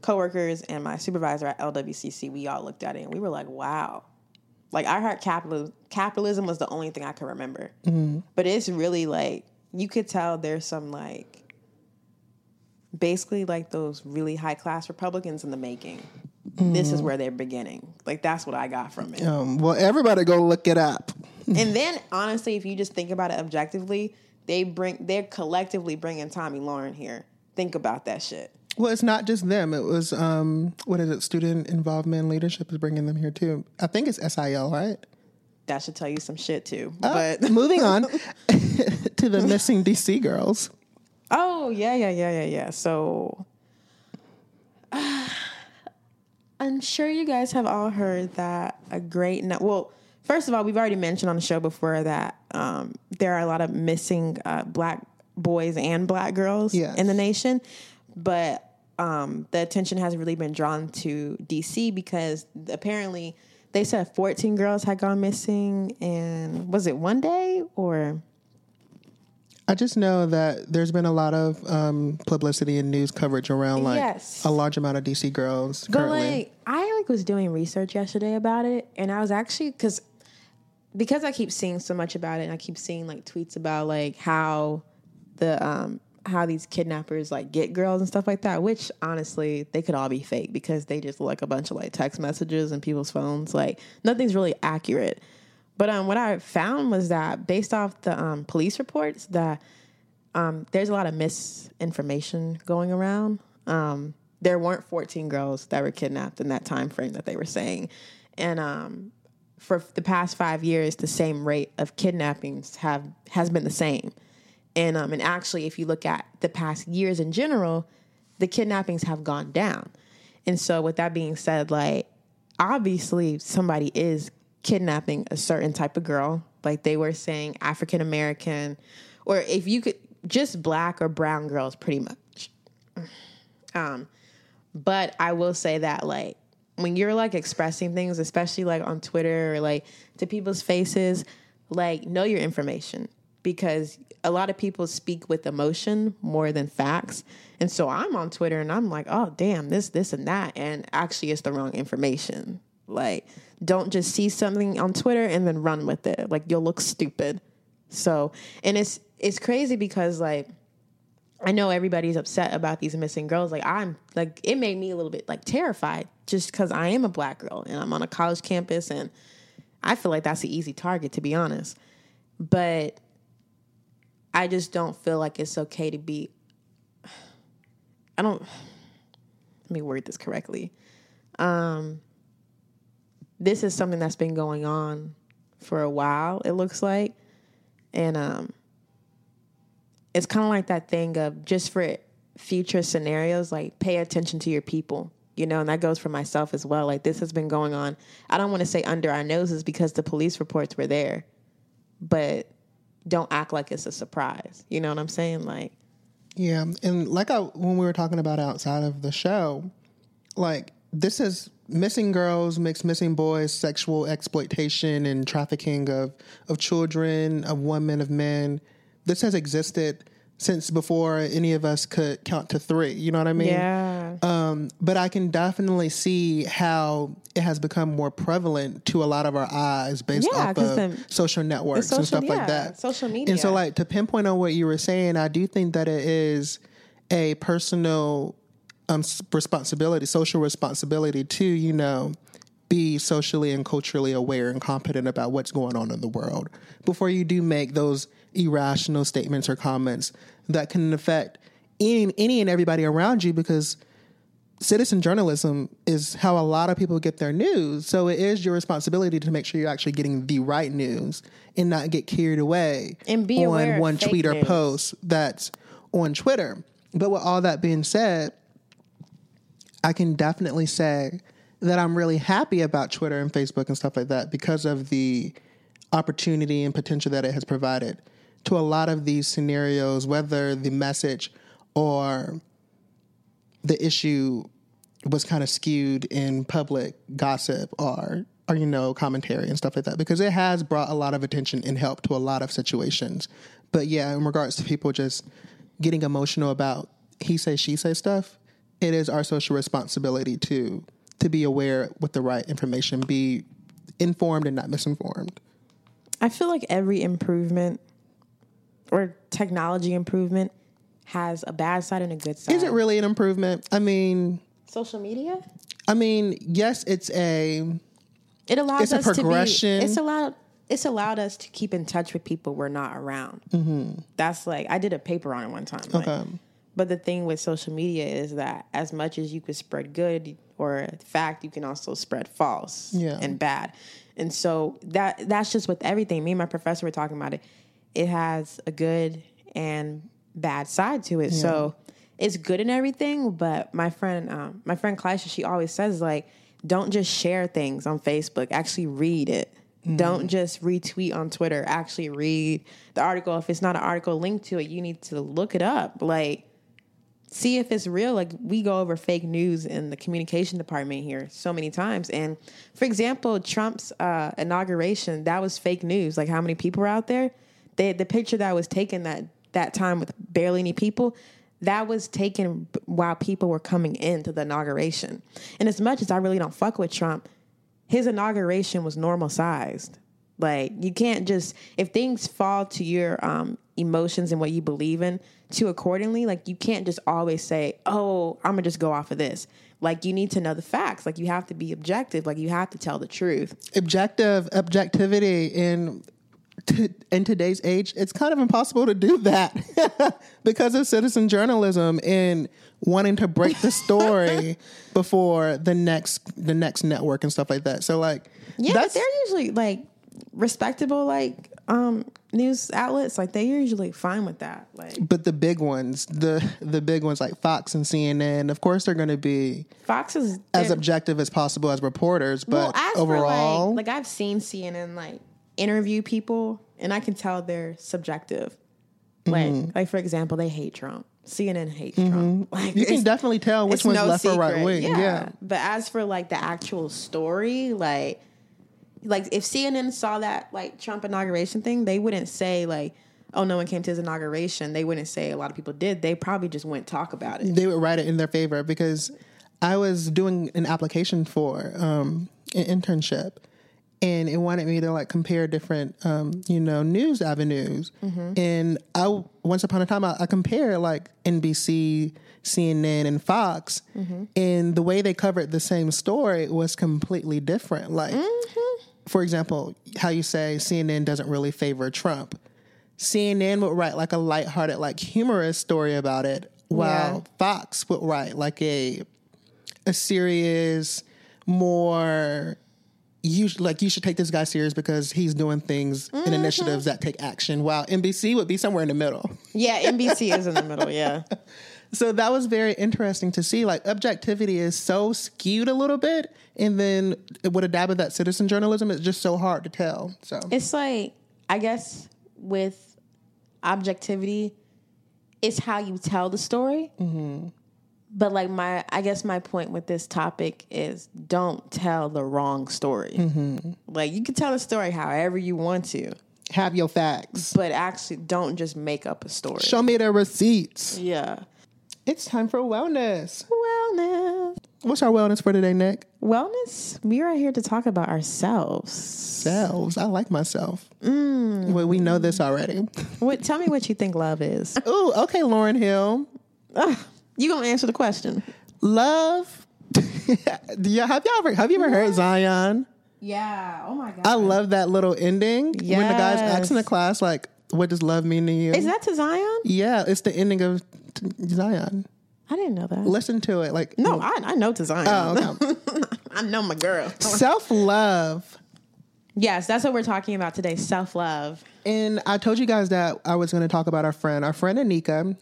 [SPEAKER 2] coworkers and my supervisor at LWCC, we all looked at it and we were like, wow. Like I heard capitalism. Capitalism was the only thing I could remember, but it's really like you could tell there's some like basically like those really high class Republicans in the making. This is where they're beginning. Like that's what I got from it.
[SPEAKER 1] um, well, everybody go look it up.
[SPEAKER 2] And then honestly, if you just think about it objectively, they bring they're collectively bringing Tomi Lahren here. Think about that shit.
[SPEAKER 1] Well, it's not just them. It was um, what is it? Student involvement leadership is bringing them here too. I think it's SIL, right?
[SPEAKER 2] That should tell you some shit too.
[SPEAKER 1] Uh,
[SPEAKER 2] But
[SPEAKER 1] moving on to the missing DC girls.
[SPEAKER 2] oh yeah, yeah, yeah, yeah, yeah. So I'm sure you guys have all heard that a great no- well. First of all, we've already mentioned on the show before that um, there are a lot of missing uh, black boys and black girls
[SPEAKER 1] Yes.
[SPEAKER 2] in the nation, but um, the attention has really been drawn to DC because apparently they said 14 girls had gone missing, and was it one day or?
[SPEAKER 1] I just know that there's been a lot of um, publicity and news coverage around like
[SPEAKER 2] Yes.
[SPEAKER 1] a large amount of DC girls
[SPEAKER 2] But
[SPEAKER 1] currently.
[SPEAKER 2] like, I like was doing research yesterday about it, and I was actually because because I keep seeing so much about it, and I keep seeing like tweets about like how the um how these kidnappers like get girls and stuff like that. Which honestly, they could all be fake because they just look like a bunch of like text messages and people's phones. Like nothing's really accurate. But um, what I found was that based off the um, police reports, that um, there's a lot of misinformation going around. Um, there weren't 14 girls that were kidnapped in that time frame that they were saying, and um, for the past five years, the same rate of kidnappings have has been the same. And um, and actually, if you look at the past years in general, the kidnappings have gone down. And so, with that being said, like obviously somebody is kidnapping a certain type of girl. Like they were saying African American, or if you could just black or brown girls, pretty much. Um, but I will say that like when you're like expressing things, especially like on Twitter or like to people's faces, like know your information because a lot of people speak with emotion more than facts. And so I'm on Twitter and I'm like, oh damn, this, this, and that, and actually it's the wrong information. Like don't just see something on Twitter and then run with it. Like you'll look stupid. So, and it's it's crazy because like I know everybody's upset about these missing girls. Like I'm like it made me a little bit like terrified just because I am a black girl and I'm on a college campus and I feel like that's an easy target to be honest. But I just don't feel like it's okay to be I don't let me word this correctly. Um this is something that's been going on for a while, it looks like. And um it's kind of like that thing of just for future scenarios, like pay attention to your people, you know, and that goes for myself as well. Like this has been going on. I don't want to say under our noses because the police reports were there, but don't act like it's a surprise. You know what I'm saying? Like,
[SPEAKER 1] Yeah, and like I when we were talking about outside of the show, like this is missing girls, mixed missing boys, sexual exploitation and trafficking of of children, of women, of men. This has existed since before any of us could count to three. You know what I mean?
[SPEAKER 2] yeah,
[SPEAKER 1] Um, but I can definitely see how it has become more prevalent to a lot of our eyes based
[SPEAKER 2] Yeah,
[SPEAKER 1] off of
[SPEAKER 2] the-
[SPEAKER 1] social networks and
[SPEAKER 2] social-
[SPEAKER 1] stuff like that.
[SPEAKER 2] social media.
[SPEAKER 1] And so, like to pinpoint on what you were saying, I do think that it is a personal um, responsibility, social responsibility to you know be socially and culturally aware and competent about what's going on in the world before you do make those irrational statements or comments that can affect any, any and everybody around you because citizen journalism is how a lot of people get their news. So it is your responsibility to make sure you're actually getting the right news and not get carried away
[SPEAKER 2] And be
[SPEAKER 1] on one tweet or
[SPEAKER 2] news.
[SPEAKER 1] post that's on Twitter. But with all that being said, I can definitely say that I'm really happy about Twitter and Facebook and stuff like that because of the opportunity and potential that it has provided to a lot of these scenarios, whether the message or the issue was kind of skewed in public gossip or or you know commentary and stuff like that because it has brought a lot of attention and help to a lot of situations. But yeah, in regards to people just getting emotional about he say she say stuff, it is our social responsibility to to be aware with the right information, be informed and not misinformed.
[SPEAKER 2] I feel like every improvement or technology improvement has a bad side and a good side.
[SPEAKER 1] Is it really an improvement? I mean,
[SPEAKER 2] social media?
[SPEAKER 1] I mean, yes, it's a
[SPEAKER 2] It allows
[SPEAKER 1] It's a
[SPEAKER 2] us to
[SPEAKER 1] progression.
[SPEAKER 2] be. It's allowed. It's allowed us to keep in touch with people we're not around. Mm-hmm. That's like I did a paper on it one time. like,
[SPEAKER 1] Okay.
[SPEAKER 2] But the thing with social media is that as much as you could spread good or fact, you can also spread false
[SPEAKER 1] Yeah.
[SPEAKER 2] and bad. And so that that's just with everything. Me and my professor were talking about it. It has a good and bad side to it. So it's good in everything. But my friend, um, my friend Kleisha, she always says like, don't just share things on Facebook. Actually read it. Don't just retweet on Twitter. Actually read the article. If it's not an article linked to it, you need to look it up. Like see if it's real. Like we go over fake news in the communication department here so many times. And for example, Trump's uh, inauguration, that was fake news. Like how many people were out there? They, the picture that was taken that that time with barely any people, that was taken while people were coming into the inauguration. And as much as I really don't fuck with Trump, his inauguration was normal sized. Like you can't just if things fall to your um, emotions and what you believe in to accordingly. Like you can't just always say, "Oh, I'm gonna just go off of this." Like you need to know the facts. Like you have to be objective. Like you have to tell the truth.
[SPEAKER 1] objective objectivity in t- in today's age it's kind of impossible to do that because of citizen journalism and wanting to break the story before the next the next network and stuff like that so like
[SPEAKER 2] Yeah, but they're usually like respectable, like um news outlets. Like they're usually fine with that. Like
[SPEAKER 1] but the big ones the the big ones like fox and cnn of course they're going to be
[SPEAKER 2] Fox is
[SPEAKER 1] as objective as possible as reporters but
[SPEAKER 2] as
[SPEAKER 1] overall
[SPEAKER 2] like, like I've seen CNN like interview people, and I can tell they're subjective. Like,
[SPEAKER 1] Mm-hmm.
[SPEAKER 2] like for example, they hate Trump. CNN hates Trump. Like
[SPEAKER 1] you can definitely tell which one's
[SPEAKER 2] no
[SPEAKER 1] left or right
[SPEAKER 2] secret.
[SPEAKER 1] wing yeah.
[SPEAKER 2] But as for like the actual story, like like if CNN saw that like Trump inauguration thing, they wouldn't say like, oh no one came to his inauguration. They wouldn't say a lot of people did. They probably just wouldn't talk about it.
[SPEAKER 1] they would write it in their favor because I was doing an application for um, an internship, and it wanted me to like compare different, um, you know, news avenues. And I once upon a time I, I compared like NBC, CNN, and Fox, and the way they covered the same story was completely different. Like, for example, how you say CNN doesn't really favor Trump. CNN would write like a lighthearted, like humorous story about it, while
[SPEAKER 2] Yeah.
[SPEAKER 1] Fox would write like a a serious, more you like you should take this guy serious because he's doing things and mm-hmm. initiatives that take action. While NBC would be somewhere in the middle.
[SPEAKER 2] Yeah, NBC is in the middle. Yeah.
[SPEAKER 1] So that was very interesting to see. Like objectivity is so skewed a little bit, and then with a dab of that citizen journalism, it's just so hard to tell. So
[SPEAKER 2] It's like, I guess with objectivity, it's how you tell the story. Mm-hmm. But like my, I guess my point with this topic is don't tell the wrong story. Mm-hmm. Like you can tell a story however you want to,
[SPEAKER 1] have your facts.
[SPEAKER 2] but actually don't just make up a story.
[SPEAKER 1] Show me the receipts.
[SPEAKER 2] Yeah.
[SPEAKER 1] It's time for wellness.
[SPEAKER 2] Wellness.
[SPEAKER 1] What's our wellness for today, Nick?
[SPEAKER 2] Wellness. We are here to talk about ourselves.
[SPEAKER 1] Selves. I like myself. Mm. Well, we know this already.
[SPEAKER 2] What? Tell me what you think love is.
[SPEAKER 1] Ooh, okay, Lauryn Hill.
[SPEAKER 2] You gonna answer the question?
[SPEAKER 1] Love. Do you have you ever have you ever heard Zion?
[SPEAKER 2] Yeah. Oh my god.
[SPEAKER 1] I love that little ending when the guy's
[SPEAKER 2] Yes.
[SPEAKER 1] asking the class like, "What does love mean to you?"
[SPEAKER 2] Is that to Zion?
[SPEAKER 1] yeah, it's the ending of Zion.
[SPEAKER 2] I didn't know that.
[SPEAKER 1] Listen to it, like
[SPEAKER 2] No, I, I know to Zion.
[SPEAKER 1] Oh, okay.
[SPEAKER 2] I know my girl.
[SPEAKER 1] self love.
[SPEAKER 2] yes, that's what we're talking about today. Self love.
[SPEAKER 1] And I told you guys that I was going to talk about our friend, our friend Anika.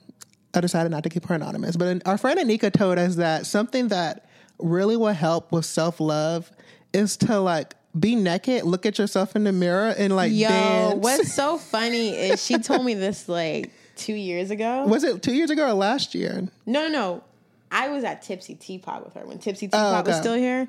[SPEAKER 1] I decided not to keep her anonymous, but our friend Anika told us that something that really will help with self love is to like be naked, look at yourself in the mirror, and like
[SPEAKER 2] Yo,
[SPEAKER 1] dance.
[SPEAKER 2] what's so funny is she told me this like two years ago.
[SPEAKER 1] was it two years ago or last year?
[SPEAKER 2] No, no, no. I was at Tipsy Teapot with her when Tipsy
[SPEAKER 1] Oh,
[SPEAKER 2] Teapot was still here.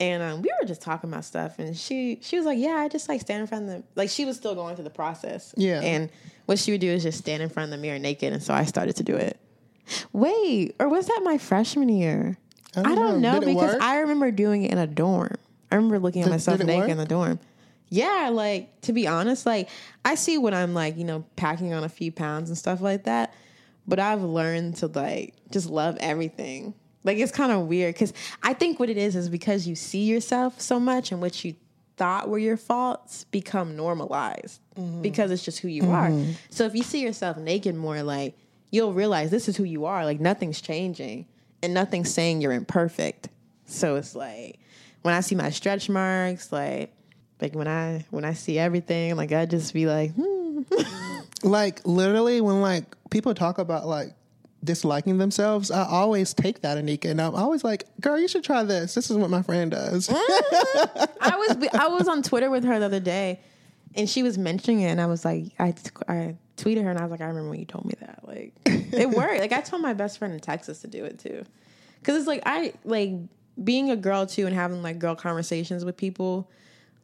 [SPEAKER 2] And um, we were just talking about stuff, and she she was like, "Yeah, I just like stand in front of the like." She was still going through the process,
[SPEAKER 1] Yeah.
[SPEAKER 2] And what she would do is just stand in front of the mirror naked, and so I started to do it. Wait, or was that my freshman year? I
[SPEAKER 1] don't
[SPEAKER 2] don't,
[SPEAKER 1] know.
[SPEAKER 2] know, because
[SPEAKER 1] work?
[SPEAKER 2] I remember doing it in a dorm. I remember looking at
[SPEAKER 1] Did-
[SPEAKER 2] myself
[SPEAKER 1] did
[SPEAKER 2] naked
[SPEAKER 1] work?
[SPEAKER 2] in the dorm. Yeah, like to be honest, like I see when I'm like, you know, packing on a few pounds and stuff like that. But I've learned to like just love everything. Like it's kind of weird because I think what it is is because you see yourself so much and what you thought were your faults become normalized mm-hmm. because it's just who you are. Mm-hmm. So if you see yourself naked more, like you'll realize this is who you are. Like nothing's changing and nothing's saying you're imperfect. So it's like when I see my stretch marks, like like when I when I see everything, like I just be like, hmm.
[SPEAKER 1] Like literally, when like people talk about like disliking themselves, I always take that Anika, and I'm always like, "Girl, you should try this. This is what my friend does."
[SPEAKER 2] I was I was on Twitter with her the other day, and she was mentioning it, and I was like, I I tweeted her, and I was like, I remember when you told me that. Like, it worked. Like, I told my best friend in Texas to do it too, because it's like I like being a girl too, and having like girl conversations with people.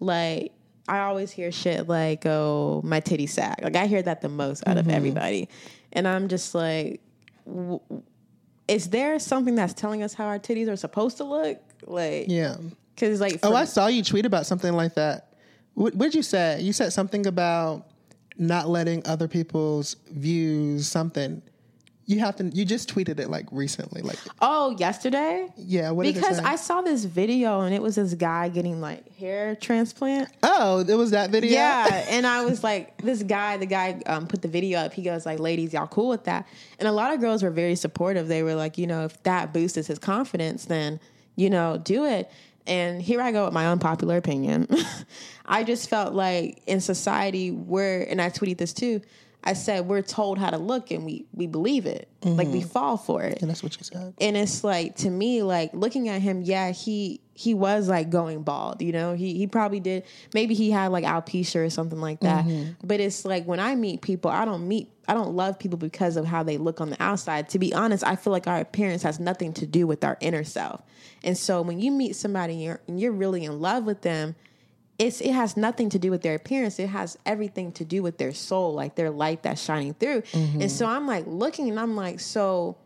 [SPEAKER 2] Like, I always hear shit like, "Oh, my titty sack." Like, I hear that the most out of mm-hmm. everybody, and I'm just like. W- is there something that's telling us how our titties are supposed to look? Like,
[SPEAKER 1] yeah.
[SPEAKER 2] because like,
[SPEAKER 1] Oh, I saw you tweet about something like that. What what did you say? You said something about not letting other people's views something. You have to. You just tweeted it like recently. Like,
[SPEAKER 2] Oh, yesterday?
[SPEAKER 1] yeah. What did it
[SPEAKER 2] Because? I saw this video and it was this guy getting like hair transplant.
[SPEAKER 1] oh, it was that video.
[SPEAKER 2] Yeah, and I was like, this guy, the guy um, put the video up. He goes like, "Ladies, y'all cool with that?" And a lot of girls were very supportive. They were like, you know, if that boosted his confidence, then you know, do it. And here I go with my unpopular opinion. I just felt like in society, we're and I tweeted this too. I said we're told how to look and we we believe it, like we mm-hmm. fall for it.
[SPEAKER 1] And that's what you said.
[SPEAKER 2] and it's like to me like looking at him yeah he he was like going bald you know? He he probably did. Maybe he had like alopecia or something like that. Mm-hmm. But it's like when i meet people i don't meet i don't love people because of how they look on the outside. To be honest i feel like our appearance has nothing to do with our inner self. And so when you meet somebody and you're, and you're really in love with them it's it has nothing to do with their appearance. It has everything to do with their soul, like their light that's shining through. And so I'm like looking and I'm like, so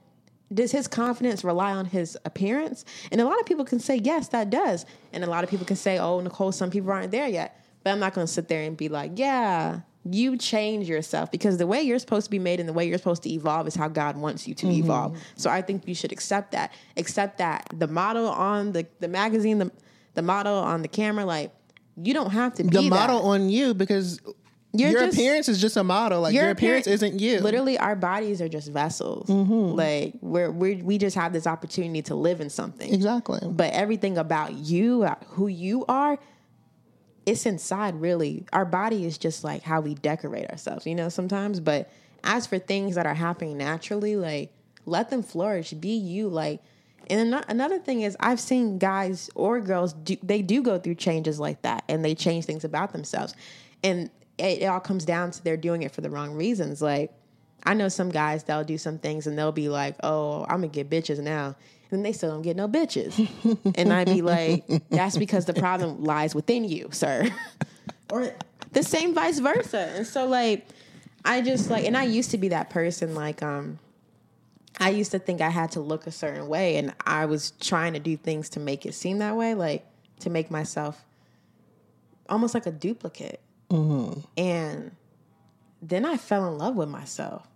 [SPEAKER 2] does his confidence rely on his appearance? And a lot of people can say yes, that does. And a lot of people can say, oh, Nicole, some people aren't there yet. But I'm not going to sit there and be like, yeah, you change yourself because the way you're supposed to be made and the way you're supposed to evolve is how God wants you to
[SPEAKER 1] Mm-hmm.
[SPEAKER 2] evolve. So I think you should accept that. Accept that the model on the, the magazine, the the model on the camera, like you don't have to be
[SPEAKER 1] the
[SPEAKER 2] that.
[SPEAKER 1] model on you because
[SPEAKER 2] You're
[SPEAKER 1] your
[SPEAKER 2] just-
[SPEAKER 1] appearance is just a model. Like your, appearance, isn't you.
[SPEAKER 2] Literally, our bodies are just vessels.
[SPEAKER 1] Mm-hmm.
[SPEAKER 2] Like we're, we're we just have this opportunity to live in something.
[SPEAKER 1] Exactly.
[SPEAKER 2] But everything about you, who you are, it's inside. Really, our body is just like how we decorate ourselves. You know, sometimes. But as for things that are happening naturally, like let them flourish. Be you. Like, and ano- another thing is, I've seen guys or girls do they do go through changes like that, and they change things about themselves, and it, it all comes down to they're doing it for the wrong reasons. Like, I know some guys that'll do some things and they'll be like, "Oh, I'm gonna get bitches now," and then they still don't get no bitches, and I'd be like, "That's because the problem lies within you, sir," or the same vice versa. And so, like, I just like, and I used to be that person. Like, um, I used to think I had to look a certain way, and I was trying to do things to make it seem that way, like to make myself almost like a duplicate. Mm-hmm. And then I fell in love with myself.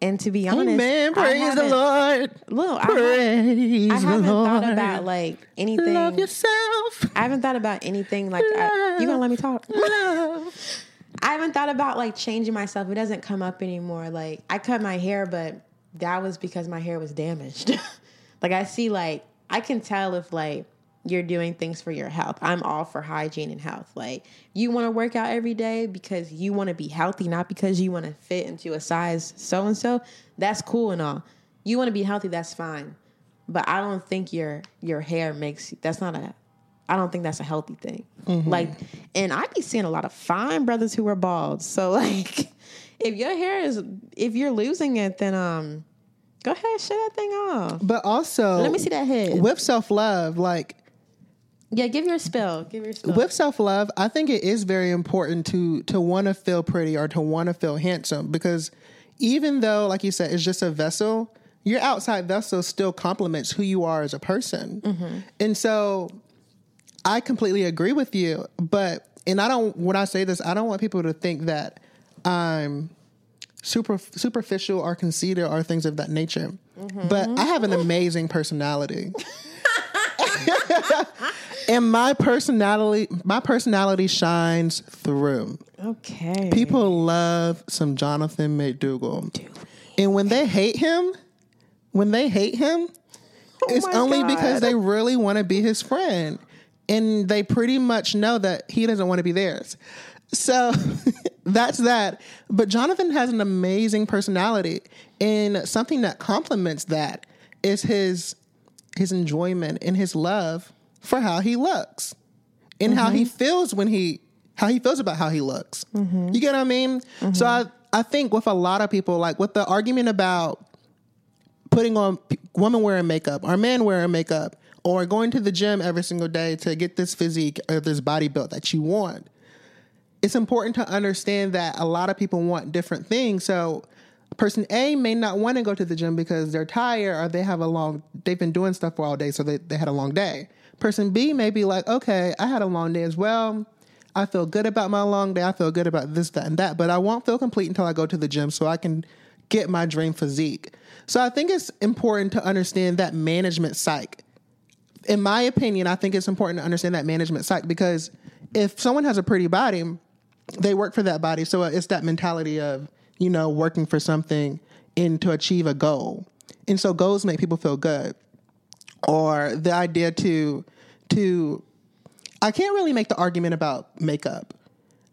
[SPEAKER 2] And to be honest,
[SPEAKER 1] Amen.
[SPEAKER 2] I
[SPEAKER 1] Praise the Lord.
[SPEAKER 2] Look, I,
[SPEAKER 1] Praise
[SPEAKER 2] I haven't
[SPEAKER 1] Lord.
[SPEAKER 2] thought about like anything.
[SPEAKER 1] Love yourself.
[SPEAKER 2] I haven't thought about anything like I, you gonna let me talk.
[SPEAKER 1] Love.
[SPEAKER 2] I haven't thought about like changing myself. It doesn't come up anymore. Like I cut my hair, but that was because my hair was damaged. like I see like I can tell if like you're doing things for your health. I'm all for hygiene and health. Like you want to work out every day because you want to be healthy, not because you want to fit into a size so and so. That's cool and all. You want to be healthy, that's fine. But I don't think your your hair makes that's not a I don't think that's a healthy thing. Mm-hmm. Like, and I be seeing a lot of fine brothers who are bald. So like, if your hair is if you're losing it, then um, go ahead shave that thing off.
[SPEAKER 1] But also,
[SPEAKER 2] Let me see that head.
[SPEAKER 1] with self love, like
[SPEAKER 2] yeah, give your spill. Give your spill.
[SPEAKER 1] with self love, I think it is very important to to want to feel pretty or to want to feel handsome because even though, like you said, it's just a vessel, your outside vessel still complements who you are as a person. And so, I completely agree with you. But and I don't when I say this, I don't want people to think that I'm super superficial or conceited or things of that nature. But I have an amazing personality. and my personality my personality shines through.
[SPEAKER 2] okay.
[SPEAKER 1] People love some Jonathan McDougal. And when they hate him, when they hate him, oh it's
[SPEAKER 2] Oh my
[SPEAKER 1] only
[SPEAKER 2] God.
[SPEAKER 1] because they really want to be his friend. And they pretty much know that he doesn't want to be theirs. So that's that. But Jonathan has an amazing personality. And something that complements that is his his enjoyment and his love for how he looks and how
[SPEAKER 2] Mm-hmm.
[SPEAKER 1] he feels when he how he feels about how he looks.
[SPEAKER 2] Mm-hmm.
[SPEAKER 1] You get what I mean? So I I think with a lot of people like with the argument about putting on p- women wearing makeup or men wearing makeup or going to the gym every single day to get this physique or this body built that you want. It's important to understand that a lot of people want different things. So person A may not want to go to the gym because they're tired or they have a long they've been doing stuff for all day so they, they had a long day. Person B may be like, okay, I had a long day as well. I feel good about my long day. I feel good about this, that, and that, but I won't feel complete until I go to the gym so I can get my dream physique. So I think it's important to understand that management psych. In my opinion, I think it's important to understand that management psych because if someone has a pretty body, they work for that body. So uh, it's that mentality of, you know, working for something and to achieve a goal. And so goals make people feel good. Or the idea to to I can't really make the argument about makeup,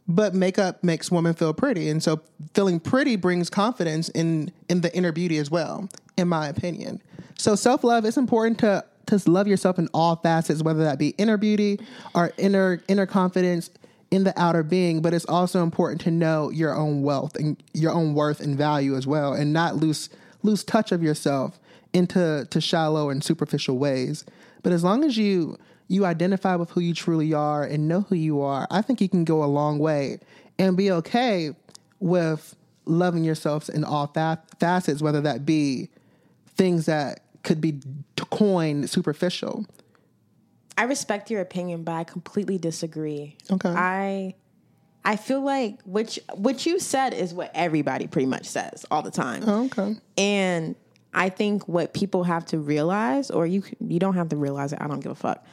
[SPEAKER 1] but makeup makes women feel pretty, and so feeling pretty brings confidence in in the inner beauty as well, in my opinion. So self love is important to to love yourself in all facets, whether that be inner beauty or inner inner confidence in the outer being. But it's also important to know your own wealth and your own worth and value as well, and not lose lose touch of yourself into to shallow and superficial ways. But as long as you you identify with who you truly are and know who you are, I think you can go a long way and be okay with loving yourself in all fa- facets, whether that be things that could be coined superficial.
[SPEAKER 2] I respect your opinion, but I completely disagree.
[SPEAKER 1] Okay.
[SPEAKER 2] I I feel like which what you said is what everybody pretty much says all the time.
[SPEAKER 1] Oh, okay.
[SPEAKER 2] And I think what people have to realize, or you you don't have to realize it. I don't give a fuck.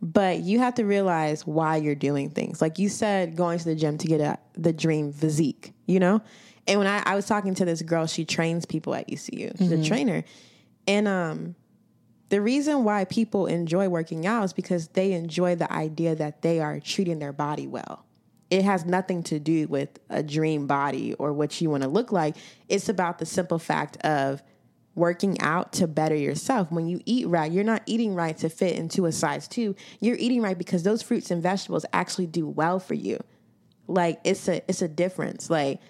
[SPEAKER 2] But you have to realize why you're doing things. Like you said, going to the gym to get a, the dream physique. You know. And when I, I was talking to this girl, she trains people at ECU. She's a trainer, and um, the reason why people enjoy working out is because they enjoy the idea that they are treating their body well. It has nothing to do with a dream body or what you want to look like. It's about the simple fact of working out to better yourself. When you eat right, you're not eating right to fit into a size two. You're eating right because those fruits and vegetables actually do well for you. Like it's a it's a difference. Like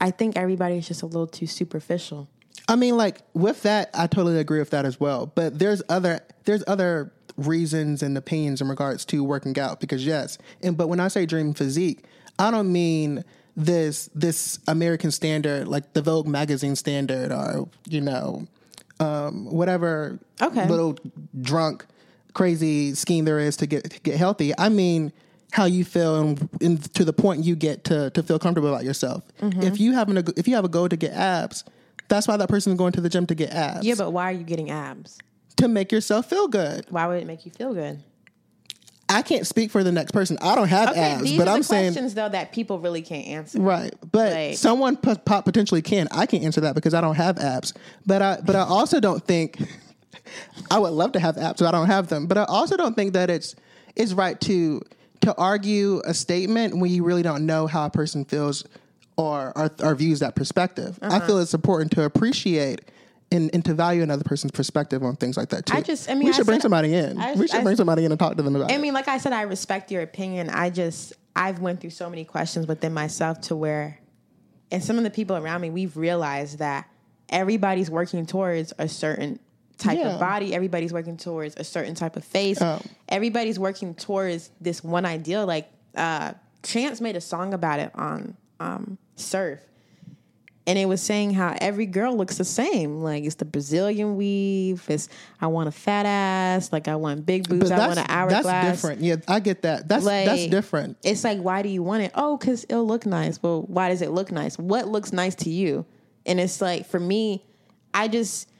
[SPEAKER 2] I think everybody's just a little too superficial.
[SPEAKER 1] I mean, like with that, I totally agree with that as well. But there's other there's other reasons and opinions in regards to working out because yes, and but when I say dream physique, I don't mean this this American standard like the Vogue magazine standard or you know um, whatever
[SPEAKER 2] Okay.
[SPEAKER 1] little drunk crazy scheme there is to get to get healthy. I mean how you feel and, and to the point you get to to feel comfortable about yourself.
[SPEAKER 2] Mm-hmm.
[SPEAKER 1] If you having a if you have a goal to get abs, that's why that person is going to the gym to get abs.
[SPEAKER 2] Yeah, but why are you getting abs?
[SPEAKER 1] to make yourself feel good.
[SPEAKER 2] Why would it make you feel good?
[SPEAKER 1] I can't speak for the next person. I don't have
[SPEAKER 2] Okay,
[SPEAKER 1] abs, but
[SPEAKER 2] are
[SPEAKER 1] I'm saying
[SPEAKER 2] questions though that people really can't answer.
[SPEAKER 1] right. But
[SPEAKER 2] Like-
[SPEAKER 1] someone p- potentially can. I can't answer that because I don't have abs. But I but I also don't think I would love to have abs, but I don't have them. But I also don't think that it's it's right to to argue a statement when you really don't know how a person feels or or, or views that perspective.
[SPEAKER 2] Uh-huh.
[SPEAKER 1] I feel it's important to appreciate. And, and to value another person's perspective on things like that too.
[SPEAKER 2] I just- I mean,
[SPEAKER 1] we
[SPEAKER 2] I
[SPEAKER 1] should bring
[SPEAKER 2] said-
[SPEAKER 1] somebody in.
[SPEAKER 2] I-
[SPEAKER 1] we should
[SPEAKER 2] I-
[SPEAKER 1] bring somebody in and talk to them about
[SPEAKER 2] I
[SPEAKER 1] it.
[SPEAKER 2] mean, like I said, I respect your opinion. I just I've went through so many questions within myself to where, and some of the people around me, we've realized that everybody's working towards a certain type
[SPEAKER 1] Yeah.
[SPEAKER 2] of body. Everybody's working towards a certain type of face.
[SPEAKER 1] Oh.
[SPEAKER 2] Everybody's working towards this one ideal. Like uh, Chance made a song about it on um, Surf. And it was saying how every girl looks the same. Like it's the Brazilian weave. It's I want a fat ass. Like I want big boobs. I want an hourglass.
[SPEAKER 1] That's different. Yeah, I get that. That's that's different.
[SPEAKER 2] It's like, why do you want it? Oh, because it'll look nice. Well, why does it look nice? What looks nice to you? And it's like, for me, I just,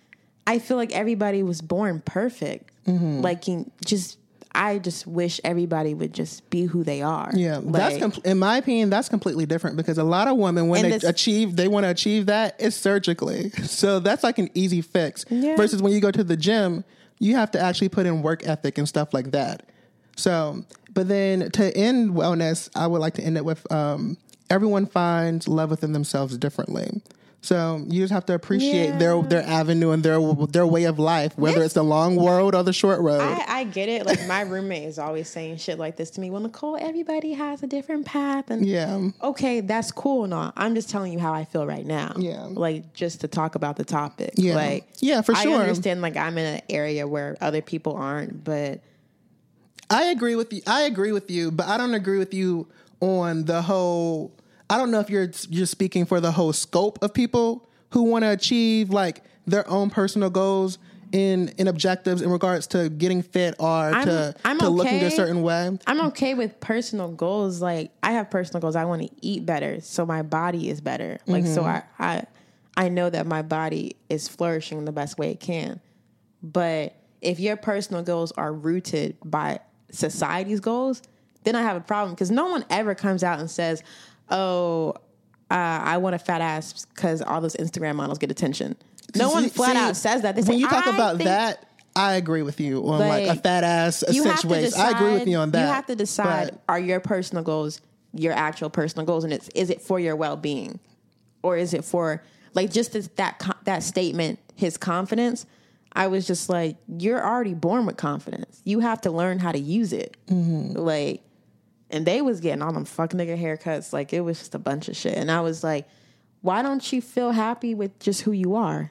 [SPEAKER 2] I feel like everybody was born perfect.
[SPEAKER 1] Mm-hmm.
[SPEAKER 2] Like, you just, I just wish everybody would just be who they are.
[SPEAKER 1] Yeah, that's com- in my opinion, that's completely different because a lot of women when they
[SPEAKER 2] this-
[SPEAKER 1] achieve, they want to achieve that it's surgically. So that's like an easy fix.
[SPEAKER 2] Yeah.
[SPEAKER 1] Versus when you go to the gym, you have to actually put in work ethic and stuff like that. So, but then to end wellness, I would like to end it with um, everyone finds love within themselves differently. So you just have to appreciate their their avenue and their their way of life, whether it's the long road or the short road.
[SPEAKER 2] I, I get it. Like my roommate is always saying shit like this to me. Well, Nicole, everybody has a different path, and
[SPEAKER 1] yeah.
[SPEAKER 2] okay, that's cool and all. I'm just telling you how I feel right now.
[SPEAKER 1] Yeah.
[SPEAKER 2] Like just to talk about the topic.
[SPEAKER 1] Yeah.
[SPEAKER 2] Like
[SPEAKER 1] Yeah, for sure.
[SPEAKER 2] I understand like I'm in an area where other people aren't, but
[SPEAKER 1] I agree with you. I agree with you, but I don't agree with you on the whole. I don't know if you're you're speaking for the whole scope of people who want to achieve like their own personal goals in in objectives in regards to getting fit or to
[SPEAKER 2] I'm
[SPEAKER 1] to looking a certain way.
[SPEAKER 2] I'm okay with personal goals. Like I have personal goals. I want to eat better so my body is better. Like so
[SPEAKER 1] Mm-hmm.
[SPEAKER 2] I I I know that my body is flourishing the best way it can. But if your personal goals are rooted by society's goals, then I have a problem because no one ever comes out and says, "Oh, uh, I want a fat ass because all those Instagram models get attention." No one flat
[SPEAKER 1] see,
[SPEAKER 2] out says that. They
[SPEAKER 1] when
[SPEAKER 2] say,
[SPEAKER 1] you talk
[SPEAKER 2] "I
[SPEAKER 1] about that, I agree with you on like,
[SPEAKER 2] Like,
[SPEAKER 1] a fat ass, a cinch waist.
[SPEAKER 2] decide,
[SPEAKER 1] I agree with you on that.
[SPEAKER 2] You have to decide:
[SPEAKER 1] But
[SPEAKER 2] are your personal goals your actual personal goals, and it's is it for your well being, or is it for like just as that that statement, his confidence? I was just like, you're already born with confidence. You have to learn how to use it.
[SPEAKER 1] Mm-hmm.
[SPEAKER 2] Like, and they was getting all them fuck nigga haircuts. Like it was just a bunch of shit. And I was like, why don't you feel happy with just who you are?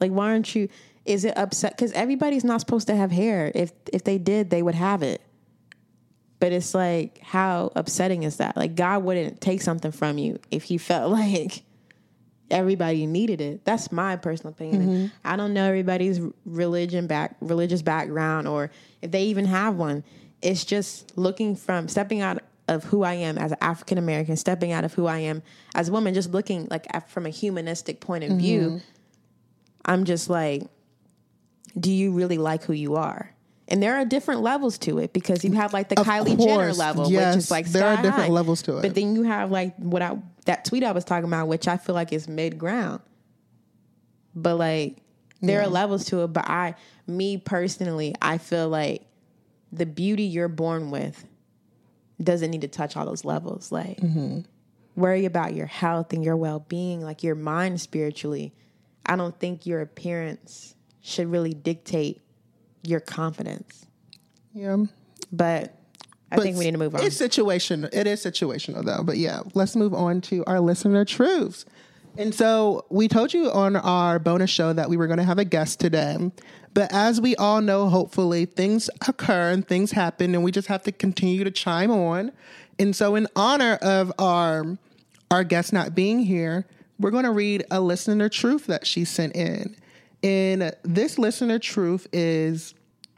[SPEAKER 2] Like, why aren't you? Is it upset? Because everybody's not supposed to have hair. If if they did, they would have it. But it's like, how upsetting is that? Like, God wouldn't take something from you if He felt like everybody needed it. That's my personal opinion.
[SPEAKER 1] Mm-hmm.
[SPEAKER 2] I don't know everybody's religion back religious background or if they even have one. It's just looking from stepping out of who I am as an African American, stepping out of who I am as a woman, just looking like from a humanistic point of view.
[SPEAKER 1] Mm-hmm.
[SPEAKER 2] I'm just like, do you really like who you are? And there are different levels to it because you have like the
[SPEAKER 1] Of
[SPEAKER 2] Kylie Jenner level,
[SPEAKER 1] yes,
[SPEAKER 2] which is like
[SPEAKER 1] there are different
[SPEAKER 2] high.
[SPEAKER 1] levels to it.
[SPEAKER 2] But then you have like what I that tweet I was talking about, which I feel like is mid ground. But like there are levels to it. But I, me personally, I feel like the beauty you're born with doesn't need to touch all those levels. Like mm-hmm. worry about your health and your well being, like your mind spiritually. I don't think your appearance should really dictate your confidence.
[SPEAKER 1] Yeah.
[SPEAKER 2] But I
[SPEAKER 1] But
[SPEAKER 2] think we need to move on.
[SPEAKER 1] It's situational. It is situational though. But yeah, let's move on to our listener truths. And so we told you on our bonus show that we were going to have a guest today. But as we all know, hopefully things occur and things happen, and we just have to continue to chime on. And so, in honor of our our guest not being here, we're going to read a listener truth that she sent in. And this listener truth is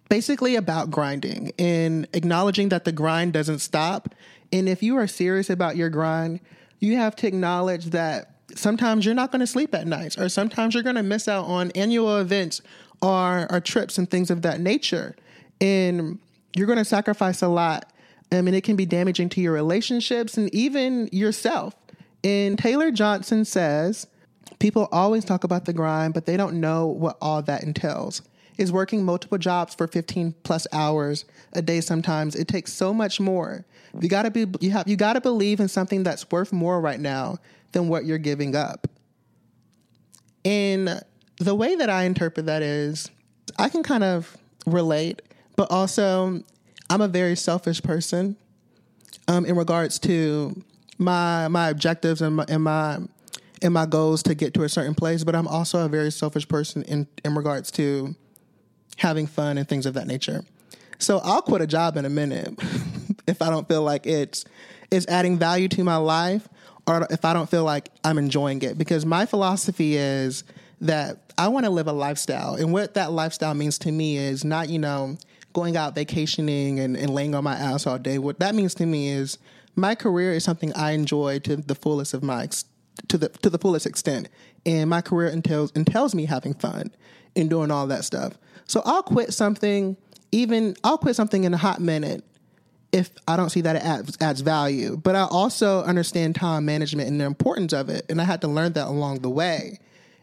[SPEAKER 1] basically about grinding and acknowledging that the grind doesn't stop. And if you are serious about your grind, you have to acknowledge that sometimes you're not going to sleep at nights, or sometimes you're going to miss out on annual events or trips and things of that nature. And you're going to sacrifice a lot. I mean, it can be damaging to your relationships and even yourself. And Taylor Johnson says, People always talk about the grind, but they don't know what all that entails. Is working multiple jobs for 15 plus hours a day sometimes. It takes so much more. You gotta be you have you gotta believe in something that's worth more right now than what you're giving up. And the way that I interpret that is I can kind of relate, but also I'm a very selfish person um, in regards to my my objectives and my, and my and my goals to get to a certain place. But I'm also a very selfish person in in regards to having fun and things of that nature. So I'll quit a job in a minute if I don't feel like it's it's adding value to my life or if I don't feel like I'm enjoying it because my philosophy is that I want to live a lifestyle and what that lifestyle means to me is not, you know, going out vacationing and, and laying on my ass all day. What that means to me is my career is something I enjoy to the fullest of my to the to the fullest extent. And my career entails entails me having fun and doing all that stuff. So I'll quit something, even I'll quit something in a hot minute if I don't see that it adds, adds value. But I also understand time management and the importance of it, and I had to learn that along the way.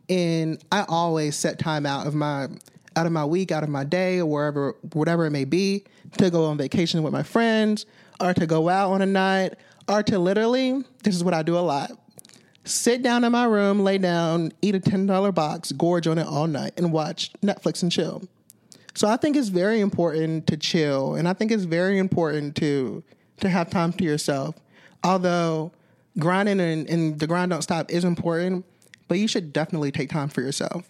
[SPEAKER 1] And I always set time out of my out of my week, out of my day, or wherever whatever it may be, to go on vacation with my friends, or to go out on a night, or to literally this is what I do a lot. Sit down in my room, lay down, eat a ten dollar box, gorge on it all night, and watch Netflix and chill. So I think it's very important to chill, and I think it's very important to to have time to yourself. Although grinding and, and the grind don't stop is important, but you should definitely take time for yourself.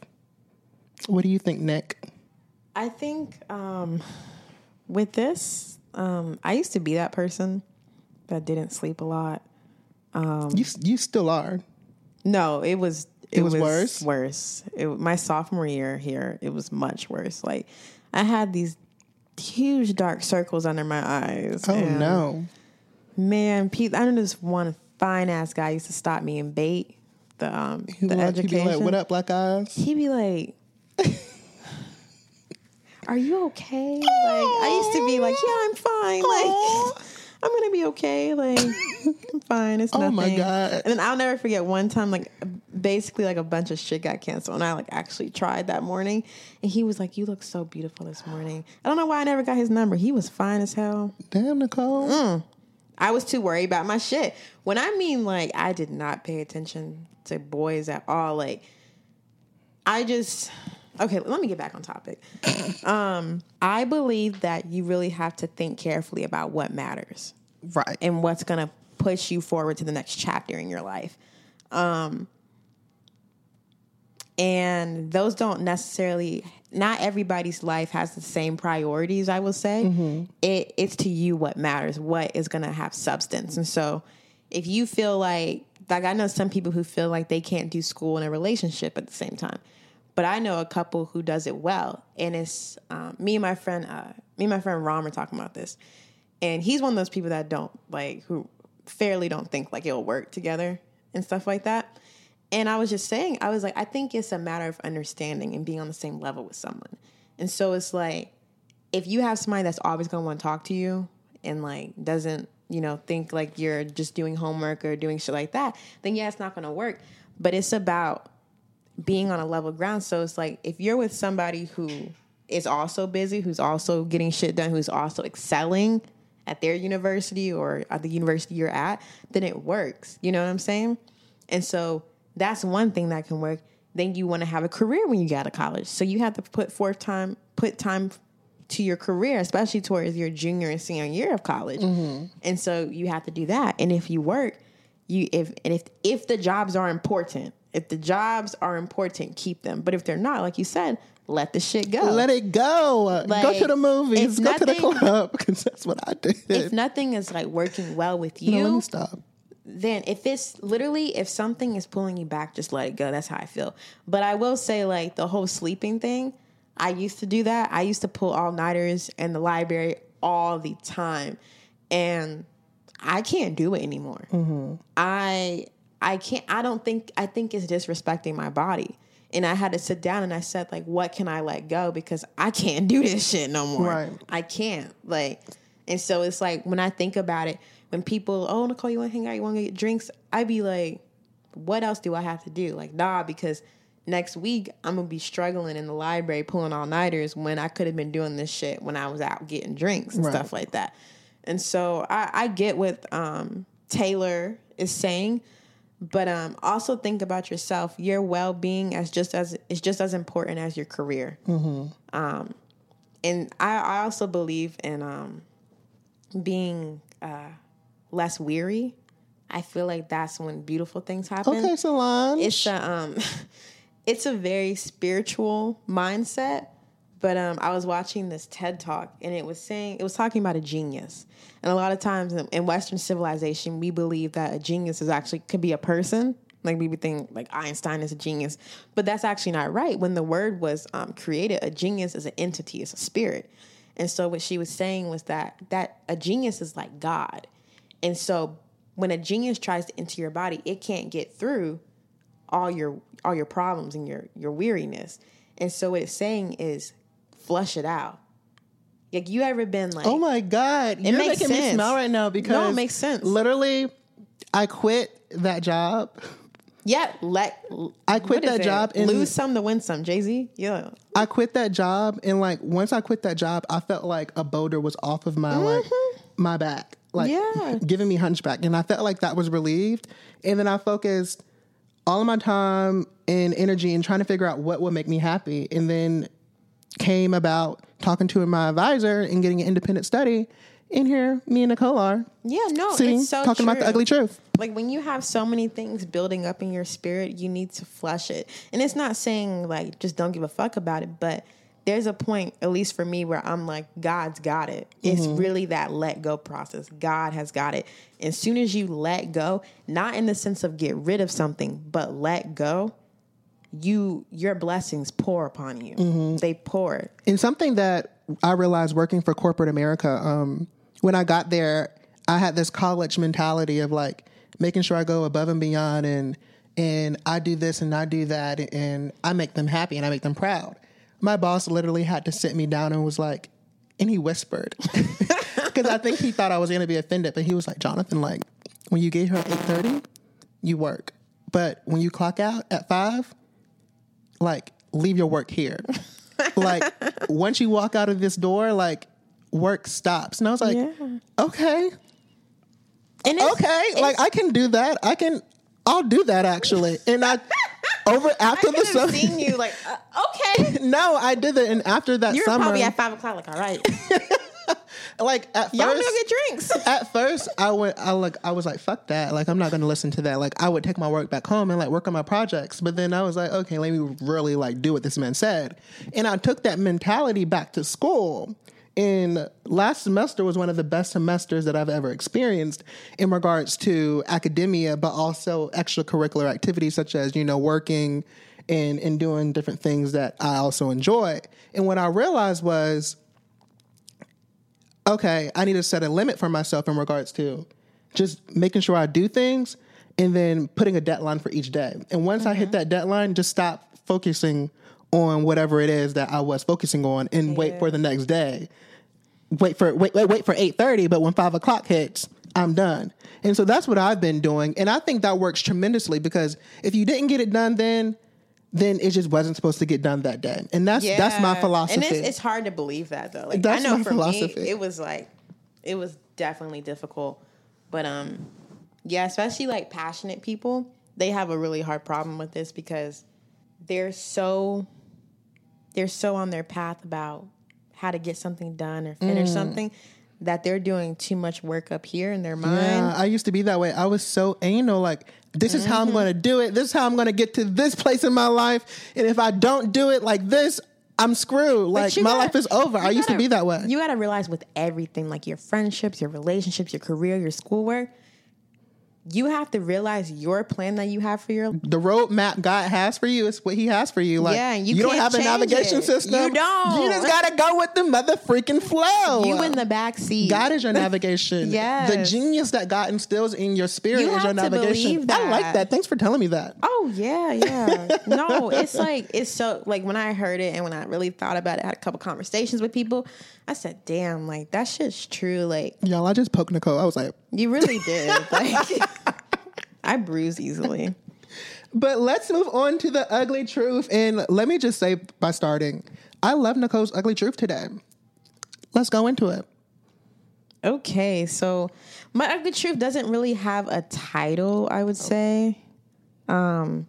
[SPEAKER 1] What do you think, Nick?
[SPEAKER 2] I think um, with this, um, I used to be that person that didn't sleep a lot.
[SPEAKER 1] you you still are.
[SPEAKER 2] No, it was it,
[SPEAKER 1] was worse?
[SPEAKER 2] Worse. It, my sophomore year here, it was much worse. Like I had these huge dark circles under my eyes.
[SPEAKER 1] Oh no.
[SPEAKER 2] man! Pete, I know this one fine ass guy used to stop me and bait the um the
[SPEAKER 1] He'd be like- he'd be like, "What up, black eyes?"
[SPEAKER 2] He'd be like, "Are you okay?" Like I used to be like, "Yeah, I'm fine. Like I'm gonna be okay. Like I'm fine. It's nothing.
[SPEAKER 1] Oh
[SPEAKER 2] nothing."
[SPEAKER 1] my God.
[SPEAKER 2] And then I'll never forget one time, like basically like a bunch of shit got canceled, and I like actually tried that morning, and he was like, "You look so beautiful this morning." I don't know why I never got his number. He was fine as hell.
[SPEAKER 1] Damn, Nicole.
[SPEAKER 2] Mm. I was too worried about my shit. When I mean like I did not pay attention to boys at all. Like I just okay, let me get back on topic. um, I believe that you really have to think carefully about what matters
[SPEAKER 1] Right.
[SPEAKER 2] and what's gonna push you forward to the next chapter in your life. Um, and those don't necessarily not everybody's life has the same priorities i will say it, it's to you what matters what is going to have substance and so if you feel like like I know some people who feel like they can't do school and a relationship at the same time. But I know a couple who does it well, and it's um, me and my friend, uh, me and my friend Rom are talking about this, and he's one of those people that don't like who fairly don't think like it'll work together and stuff like that. And I was just saying, I was like, I think it's a matter of understanding and being on the same level with someone. And so it's like, if you have somebody that's always gonna want to talk to you and like doesn't, you know, think like you're just doing homework or doing shit like that, then yeah, it's not gonna work. But it's about being on a level ground. So it's like if you're with somebody who is also busy, who's also getting shit done, who's also excelling at their university or at the university you're at, then it works. You know what I'm saying? And so that's one thing that can work. Then you want to have a career when you get out of college. So you have to put forth time, put time to your career, especially towards your junior and senior year of college. Mm-hmm. And so you have to do that. And if you work, you if and if if the jobs are important, if the jobs are important, keep them. But if they're not, like you said, let the shit go.
[SPEAKER 1] Let it go. go to the movies. Go to the club because that's what I did.
[SPEAKER 2] if nothing is like working well with
[SPEAKER 1] No, let
[SPEAKER 2] you,
[SPEAKER 1] me stop.
[SPEAKER 2] Then if it's literally if something is pulling you back, just let it go. That's how I feel. But I will say like the whole sleeping thing, I used to do that. I used to pull all nighters in the library all the time. And I can't do it anymore. Mm-hmm. I I can't I don't think I think it's disrespecting my body. And I had to sit down and I said like what can I let go because I can't do this shit no more.
[SPEAKER 1] Right.
[SPEAKER 2] I can't. Like and so it's like when I think about it, when people, oh Nicole, you wanna hang out, you wanna get drinks, I'd be like, what else do I have to do? Like, nah, because next week I'm gonna be struggling in the library pulling all nighters when I could have been doing this shit when I was out getting drinks and
[SPEAKER 1] Right.
[SPEAKER 2] stuff like that. And so I, I get what um, Taylor is saying, but um, also think about yourself. Your well being as just as is just as important as your career. Um, and I, I also believe in um, being uh, less weary. I feel like that's when beautiful things happen.
[SPEAKER 1] Okay, Solange.
[SPEAKER 2] it's a um it's a very spiritual mindset but um i was watching this ted talk and it was saying it was talking about a genius. And a lot of times in, in western civilization we believe that a genius is actually could be a person. Like we would think like einstein is a genius. But that's actually not right. When the word was um, created a genius is an entity it's a spirit. And so what she was saying was that that a genius is like god and so when a genius tries to enter your body it can't get through all your all your problems and your your weariness. And so what it's saying is flush it out. Like you ever been like
[SPEAKER 1] Oh my god, you're
[SPEAKER 2] makes
[SPEAKER 1] making me
[SPEAKER 2] sense.
[SPEAKER 1] smell right now because
[SPEAKER 2] No, it makes sense.
[SPEAKER 1] Literally, I quit that job.
[SPEAKER 2] yeah, let
[SPEAKER 1] I quit that
[SPEAKER 2] it?
[SPEAKER 1] job and
[SPEAKER 2] lose some to win some. Jay Z, yeah,
[SPEAKER 1] I quit that job, and like once I quit that job, I felt like a boulder was off of my like mm-hmm. my back, like
[SPEAKER 2] Yeah.
[SPEAKER 1] giving me hunchback, and I felt like that was relieved. And then I focused all of my time and energy in trying to figure out what would make me happy, and then came about talking to my advisor and getting an independent study. In here, me and Nicole are
[SPEAKER 2] yeah. No,
[SPEAKER 1] sitting
[SPEAKER 2] it's so
[SPEAKER 1] talking about the ugly truth.
[SPEAKER 2] like when you have so many things building up in your spirit, you need to flush it. And it's not saying like just don't give a fuck about it, but there's a point, at least for me, where I'm like, God's got it. It's really that let go process. God has got it. As soon as you let go, not in the sense of get rid of something, but let go, you your blessings pour upon you. They pour.
[SPEAKER 1] And something that I realized working for corporate America, um, when I got there, I had this college mentality of like making sure I go above and beyond and and I do this and I do that and I make them happy and I make them proud. My boss literally had to sit me down and was like, and he whispered because I think he thought I was going to be offended, but he was like, Jonathan, like when you get here at eight thirty, you work, but when you clock out at five, like leave your work here. like once you walk out of this door, like work stops. And I was like,
[SPEAKER 2] Yeah.
[SPEAKER 1] okay,
[SPEAKER 2] And it's,
[SPEAKER 1] okay, like I can do that. I can, I'll do that actually. And I over after
[SPEAKER 2] I
[SPEAKER 1] the summer.
[SPEAKER 2] seen you like, uh, okay.
[SPEAKER 1] No, I did it. And after that
[SPEAKER 2] You're
[SPEAKER 1] summer,
[SPEAKER 2] probably at five o'clock, like, all right,
[SPEAKER 1] like at
[SPEAKER 2] y'all
[SPEAKER 1] first,
[SPEAKER 2] get drinks.
[SPEAKER 1] at first I went I like I was like fuck that like I'm not going to listen to that like I would take my work back home and like work on my projects but then I was like okay let me really like do what this man said and I took that mentality back to school And last semester was one of the best semesters that I've ever experienced in regards to academia, but also extracurricular activities such as, you know, working and, and doing different things that I also enjoy. And what I realized was, okay, I need to set a limit for myself in regards to just making sure I do things and then putting a deadline for each day. And once I hit mm-hmm. that deadline, just stop focusing on whatever it is that I was focusing on and wait for the next day. Wait for wait wait wait for eight thirty, but when five o'clock hits, I'm done. And so that's what I've been doing, and I think that works tremendously because if you didn't get it done then, then it just wasn't supposed to get done that day, and that's that's my philosophy.
[SPEAKER 2] And it's, it's hard to believe that though. Like
[SPEAKER 1] That's
[SPEAKER 2] I know for
[SPEAKER 1] philosophy.
[SPEAKER 2] me, it was like it was definitely difficult. But um, yeah, especially like passionate people, they have a really hard problem with this because they're so they're so on their path about how to get something done or finish something that they're doing too much work up here in their mind.
[SPEAKER 1] Yeah, I used to be that way. I was so anal, like, this is
[SPEAKER 2] Mm-hmm.
[SPEAKER 1] how I'm going to do it. This is how I'm going to get to this place in my life. And if I don't do it like this, I'm screwed. Like, my
[SPEAKER 2] gotta-
[SPEAKER 1] life is over. I used to
[SPEAKER 2] gotta-
[SPEAKER 1] be that way.
[SPEAKER 2] You got to realize with everything, like your friendships, your relationships, your career, your schoolwork, you have to realize your plan that you have for your
[SPEAKER 1] the roadmap God has for you is what He has for you. Like,
[SPEAKER 2] Yeah, and you
[SPEAKER 1] don't have a navigation
[SPEAKER 2] it.
[SPEAKER 1] system.
[SPEAKER 2] You don't.
[SPEAKER 1] You just got to go with the mother freaking flow.
[SPEAKER 2] you in the back seat.
[SPEAKER 1] God is your navigation.
[SPEAKER 2] yeah,
[SPEAKER 1] The genius that God instills in your spirit
[SPEAKER 2] You
[SPEAKER 1] is your navigation. I like
[SPEAKER 2] that.
[SPEAKER 1] that. Thanks for telling me that.
[SPEAKER 2] Oh yeah, yeah. no, it's like it's so like when I heard it and when I really thought about it, I had a couple conversations with people. I said, "Damn, like that shit's true." Like
[SPEAKER 1] Y'all, I just poked Nicole. I was like,
[SPEAKER 2] you really did. like I bruise easily.
[SPEAKER 1] But let's move on to the ugly truth. And let me just say by starting, I love Nicole's ugly truth today. Let's go into it.
[SPEAKER 2] Okay, so my ugly truth doesn't really have a title, I would say. Um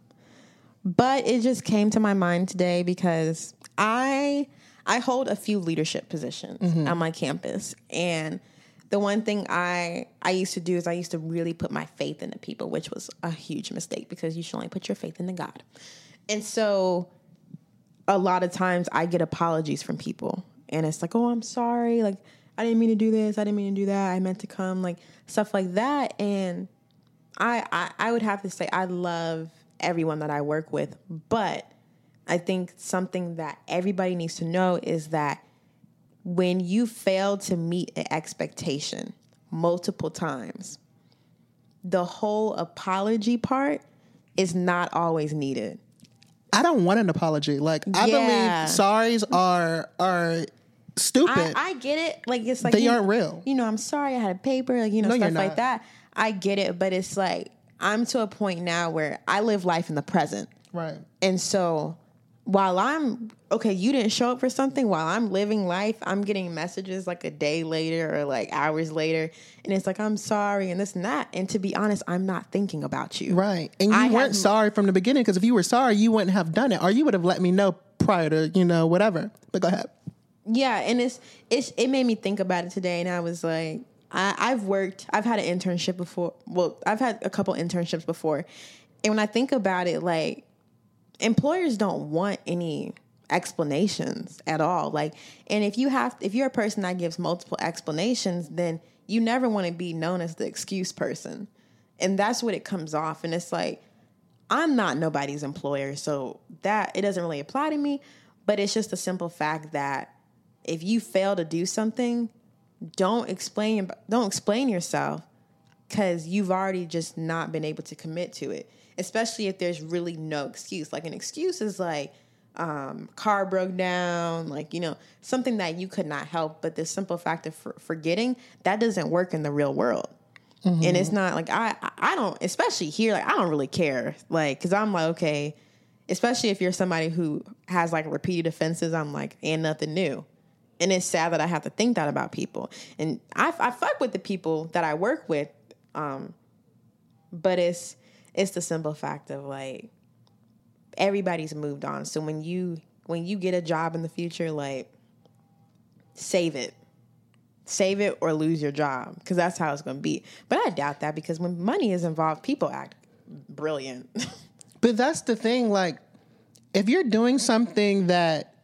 [SPEAKER 2] but it just came to my mind today because I I hold a few leadership positions mm-hmm. on my campus and the one thing I I used to do is I used to really put my faith into people, which was a huge mistake because you should only put your faith into God. And so a lot of times I get apologies from people and it's like, oh, I'm sorry. Like, I didn't mean to do this. I didn't mean to do that. I meant to come, like stuff like that. And I, I, I would have to say I love everyone that I work with, but I think something that everybody needs to know is that when you fail to meet an expectation multiple times, the whole apology part is not always needed.
[SPEAKER 1] I don't want an apology. Like I
[SPEAKER 2] Yeah.
[SPEAKER 1] believe sorries are are stupid.
[SPEAKER 2] I, I get it. Like it's like
[SPEAKER 1] They
[SPEAKER 2] you-
[SPEAKER 1] aren't real.
[SPEAKER 2] You know, I'm sorry I had a paper, like you know,
[SPEAKER 1] No,
[SPEAKER 2] stuff like that. I get it, but it's like I'm to a point now where I live life in the present.
[SPEAKER 1] right.
[SPEAKER 2] And so while I'm okay, you didn't show up for something, while I'm living life, I'm getting messages like a day later or like hours later. And it's like, I'm sorry and this and that. And to be honest, I'm not thinking about you.
[SPEAKER 1] Right. And you
[SPEAKER 2] I
[SPEAKER 1] weren't
[SPEAKER 2] have-
[SPEAKER 1] sorry from the beginning because if you were sorry, you wouldn't have done it or you would have let me know prior to, you know, whatever. But go ahead.
[SPEAKER 2] Yeah, and it's it's it made me think about it today, and I was like, I, I've worked, I've had an internship before. Well, I've had a couple internships before, and when I think about it, like employers don't want any explanations at all. Like, and if you have, if you're a person that gives multiple explanations, then you never want to be known as the excuse person, and that's what it comes off. And it's like, I'm not nobody's employer, so that it doesn't really apply to me. But it's just a simple fact that if you fail to do something, don't explain don't explain yourself because you've already just not been able to commit to it. Especially if there's really no excuse. Like an excuse is like um, car broke down, like you know something that you could not help. But the simple fact of for- forgetting that doesn't work in the real world and it's not like I I don't especially here like I don't really care like because I'm like okay especially if you're somebody who has like repeated offenses I'm like and nothing new and it's sad that I have to think that about people and I I fuck with the people that I work with um but it's it's the simple fact of like everybody's moved on so when you when you get a job in the future like save it save it or lose your job because that's how it's going to be. But I doubt that because when money is involved, people act brilliant.
[SPEAKER 1] But that's the thing. Like, if you're doing something that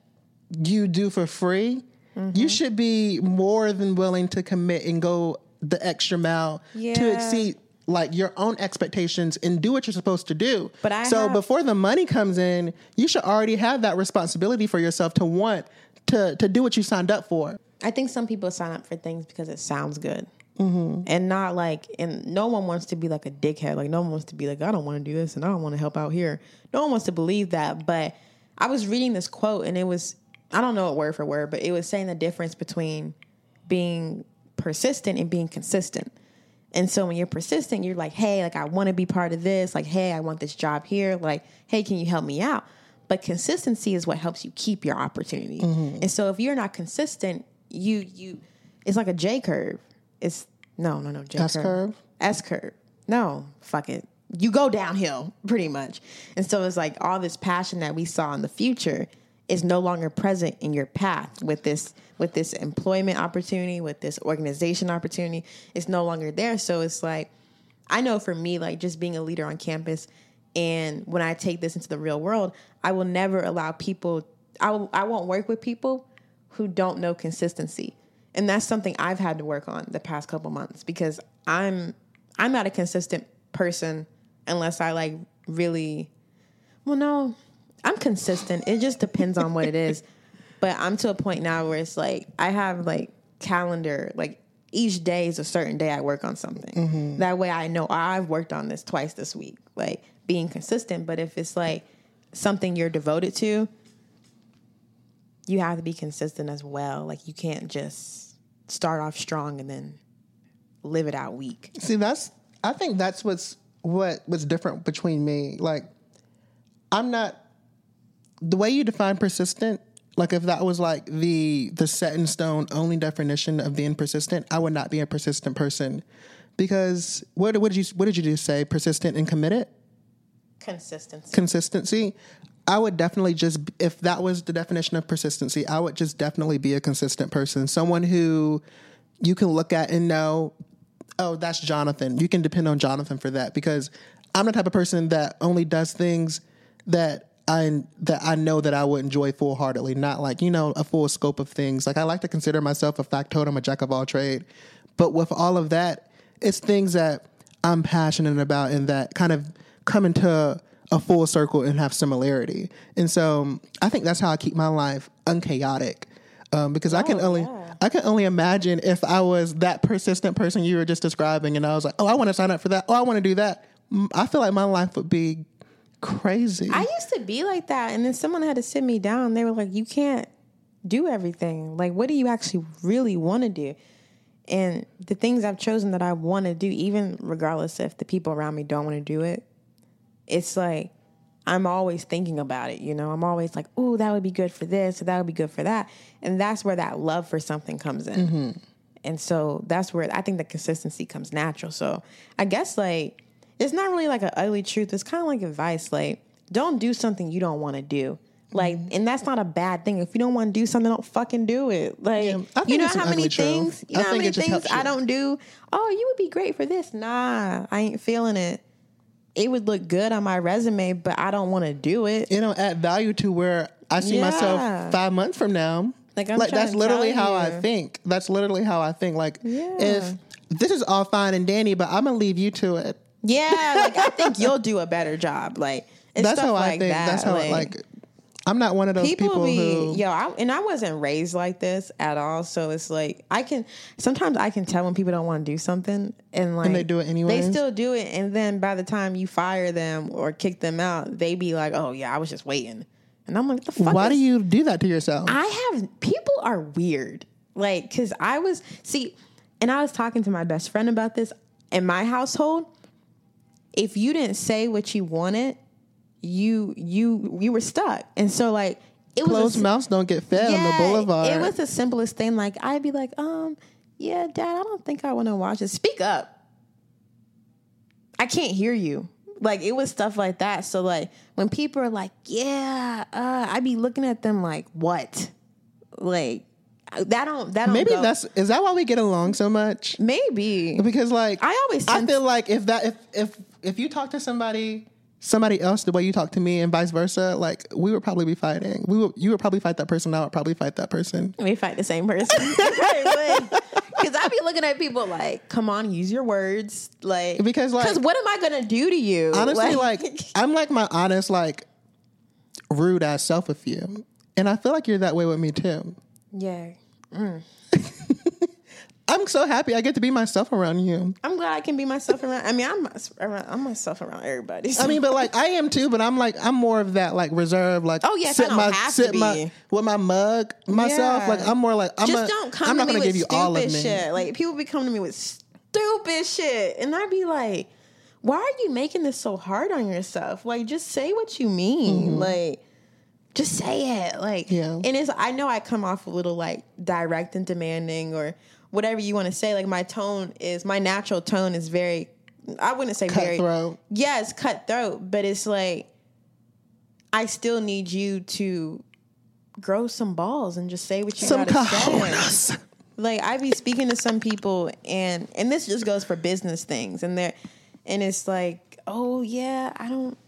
[SPEAKER 1] you do for free, you mm-hmm. should be more than willing to commit and go the extra mile to exceed like your own expectations and do what you're supposed to do.
[SPEAKER 2] But I
[SPEAKER 1] so
[SPEAKER 2] have-
[SPEAKER 1] before the money comes in, you should already have that responsibility for yourself to want to to do what you signed up for.
[SPEAKER 2] I think some people sign up for things because it sounds good.
[SPEAKER 1] Mm-hmm.
[SPEAKER 2] And not like, and no one wants to be like a dickhead. Like, no one wants to be like, I don't want to do this and I don't want to help out here. No one wants to believe that. But I was reading this quote and it was, I don't know it word for word, but it was saying the difference between being persistent and being consistent. And so when you're persistent, you're like, hey, like I want to be part of this. Like, hey, I want this job here. Like, hey, can you help me out? But consistency is what helps you keep your opportunity. Mm-hmm. And so if you're not consistent, you you it's like a J curve. It's no, no, no, J
[SPEAKER 1] S curve?
[SPEAKER 2] S curve. No, fuck it. You go downhill pretty much. And so it's like all this passion that we saw in the future is no longer present in your path with this with this employment opportunity, with this organization opportunity. It's no longer there. So it's like I know for me, like just being a leader on campus, and when I take this into the real world, I will never allow people. I will, I won't work with people who don't know consistency, and that's something I've had to work on the past couple months because I'm I'm not a consistent person unless I like really. Well, no, I'm consistent. It just depends on what it is. But I'm to a point now where it's like I have like calendar, like each day is a certain day I work on something. Mm-hmm. That way I know oh, I've worked on this twice this week, like being consistent. But if it's like something you're devoted to, you have to be consistent as well. Like you can't just start off strong and then live it out weak.
[SPEAKER 1] See, that's I think that's what's what what's different between me. Like I'm not the way you define persistent, like if that was like the the set in stone only definition of being persistent, I would not be a persistent person. Because what what did you what did you just say? Persistent and committed?
[SPEAKER 2] Consistency.
[SPEAKER 1] consistency i would definitely just if that was the definition of persistency i would just definitely be a consistent person someone who you can look at and know oh that's jonathan you can depend on jonathan for that because i'm the type of person that only does things that I that I know that I would enjoy full heartedly, not like you know a full scope of things. Like I like to consider myself a factotum, a jack of all trade, but with all of that, it's things that I'm passionate about and that kind of come into a full circle and have similarity. And so um, I think that's how I keep my life unchaotic. Um, because I can
[SPEAKER 2] Oh,
[SPEAKER 1] only
[SPEAKER 2] yeah.
[SPEAKER 1] I can only imagine if I was that persistent person you were just describing, and I was like, oh, I want to sign up for that. Oh, I want to do that. I feel like my life would be crazy.
[SPEAKER 2] I used to be like that, and then someone had to sit me down. They were like, "You can't do everything. Like, what do you actually really want to do?" And the things I've chosen that I want to do, even regardless if the people around me don't want to do it, it's like I'm always thinking about it. You know, I'm always like, "Ooh, that would be good for this, or that would be good for that," and that's where that love for something comes in. Mm-hmm. And so that's where I think the consistency comes natural. So I guess like it's not really like an ugly truth. It's kind of like advice. Like don't do something you don't want to do. Like, mm-hmm. and that's not a bad thing. If you don't want to do something, don't fucking do it. Like,
[SPEAKER 1] Yeah,
[SPEAKER 2] you know how many things, you know how many things I don't do. Oh, you would be great for this. Nah, I ain't feeling it. It would look good on my resume, but I don't want to do it.
[SPEAKER 1] you know, add value to where I see
[SPEAKER 2] Yeah.
[SPEAKER 1] myself five months from now.
[SPEAKER 2] Like, I'm
[SPEAKER 1] like that's literally how I think. That's literally how I think. Like
[SPEAKER 2] Yeah.
[SPEAKER 1] if this is all fine and dandy, but I'm gonna leave you to it.
[SPEAKER 2] Yeah, like I think you'll do a better job. Like it's
[SPEAKER 1] That's how
[SPEAKER 2] like
[SPEAKER 1] I think.
[SPEAKER 2] That.
[SPEAKER 1] That's how like, like I'm not one of those
[SPEAKER 2] people,
[SPEAKER 1] people,
[SPEAKER 2] be
[SPEAKER 1] who
[SPEAKER 2] yo I, and i wasn't raised like this at all so it's like i can sometimes i can tell when people don't want to do something and like
[SPEAKER 1] they do it anyway.
[SPEAKER 2] they still do it and then by the time you fire them or kick them out they be like oh yeah i was just waiting and i'm like the fuck
[SPEAKER 1] why
[SPEAKER 2] is-
[SPEAKER 1] do you do that to yourself?
[SPEAKER 2] I have people are weird. Like, cause I was see, and I was talking to my best friend about this. In my household, if you didn't say what you wanted, you you you were stuck. And so like it was
[SPEAKER 1] Closed mouths don't get fed on the boulevard.
[SPEAKER 2] It was the simplest thing. Like I'd be like, um, yeah, Dad, I don't think I want to watch it. Speak up. I can't hear you. Like it was stuff like that. So like when people are like, yeah, uh, I'd be looking at them like, what? Like that don't that don't
[SPEAKER 1] Maybe
[SPEAKER 2] go-
[SPEAKER 1] that's is that why we get along so much?
[SPEAKER 2] maybe
[SPEAKER 1] Because like
[SPEAKER 2] I always
[SPEAKER 1] I feel like if that if if if you talk to somebody somebody else the way you talk to me and vice versa, like we would probably be fighting. We would you would probably fight that person. I would probably fight that person.
[SPEAKER 2] We fight the same person. Because I'd be looking at people like, come on, use your words. Like,
[SPEAKER 1] Because, like-
[SPEAKER 2] because what am I gonna do to you?
[SPEAKER 1] Honestly, like I'm like my honest, like rude ass self with you, and I feel like you're that way with me too.
[SPEAKER 2] yeah. Mm.
[SPEAKER 1] I'm so happy I get to be myself around you.
[SPEAKER 2] I'm glad I can be myself around. I mean, I'm around, I'm myself around everybody.
[SPEAKER 1] I mean, but like I am too, but I'm like I'm more of that like reserve, like
[SPEAKER 2] Oh, I don't
[SPEAKER 1] my
[SPEAKER 2] have to
[SPEAKER 1] sit my with my mug myself.
[SPEAKER 2] Yeah.
[SPEAKER 1] Like I'm more like I'm
[SPEAKER 2] just
[SPEAKER 1] a,
[SPEAKER 2] don't come
[SPEAKER 1] I'm not gonna
[SPEAKER 2] with
[SPEAKER 1] give you
[SPEAKER 2] stupid
[SPEAKER 1] all of me.
[SPEAKER 2] shit. Like people be coming to me with stupid shit, and I'd be like, "Why are you making this so hard on yourself? Like, just say what you mean. Like, just say it. Like,
[SPEAKER 1] Mm-hmm. Yeah.
[SPEAKER 2] And it's I know I come off a little like direct and demanding or whatever you want to say. Like my tone is my natural tone is very. I wouldn't say very.
[SPEAKER 1] Cutthroat.
[SPEAKER 2] Yeah, it's cutthroat, but it's like I still need you to grow some balls and just say what you
[SPEAKER 1] Some
[SPEAKER 2] gotta say. Like I be speaking to some people and and this just goes for business things and they're and it's like, oh yeah, I don't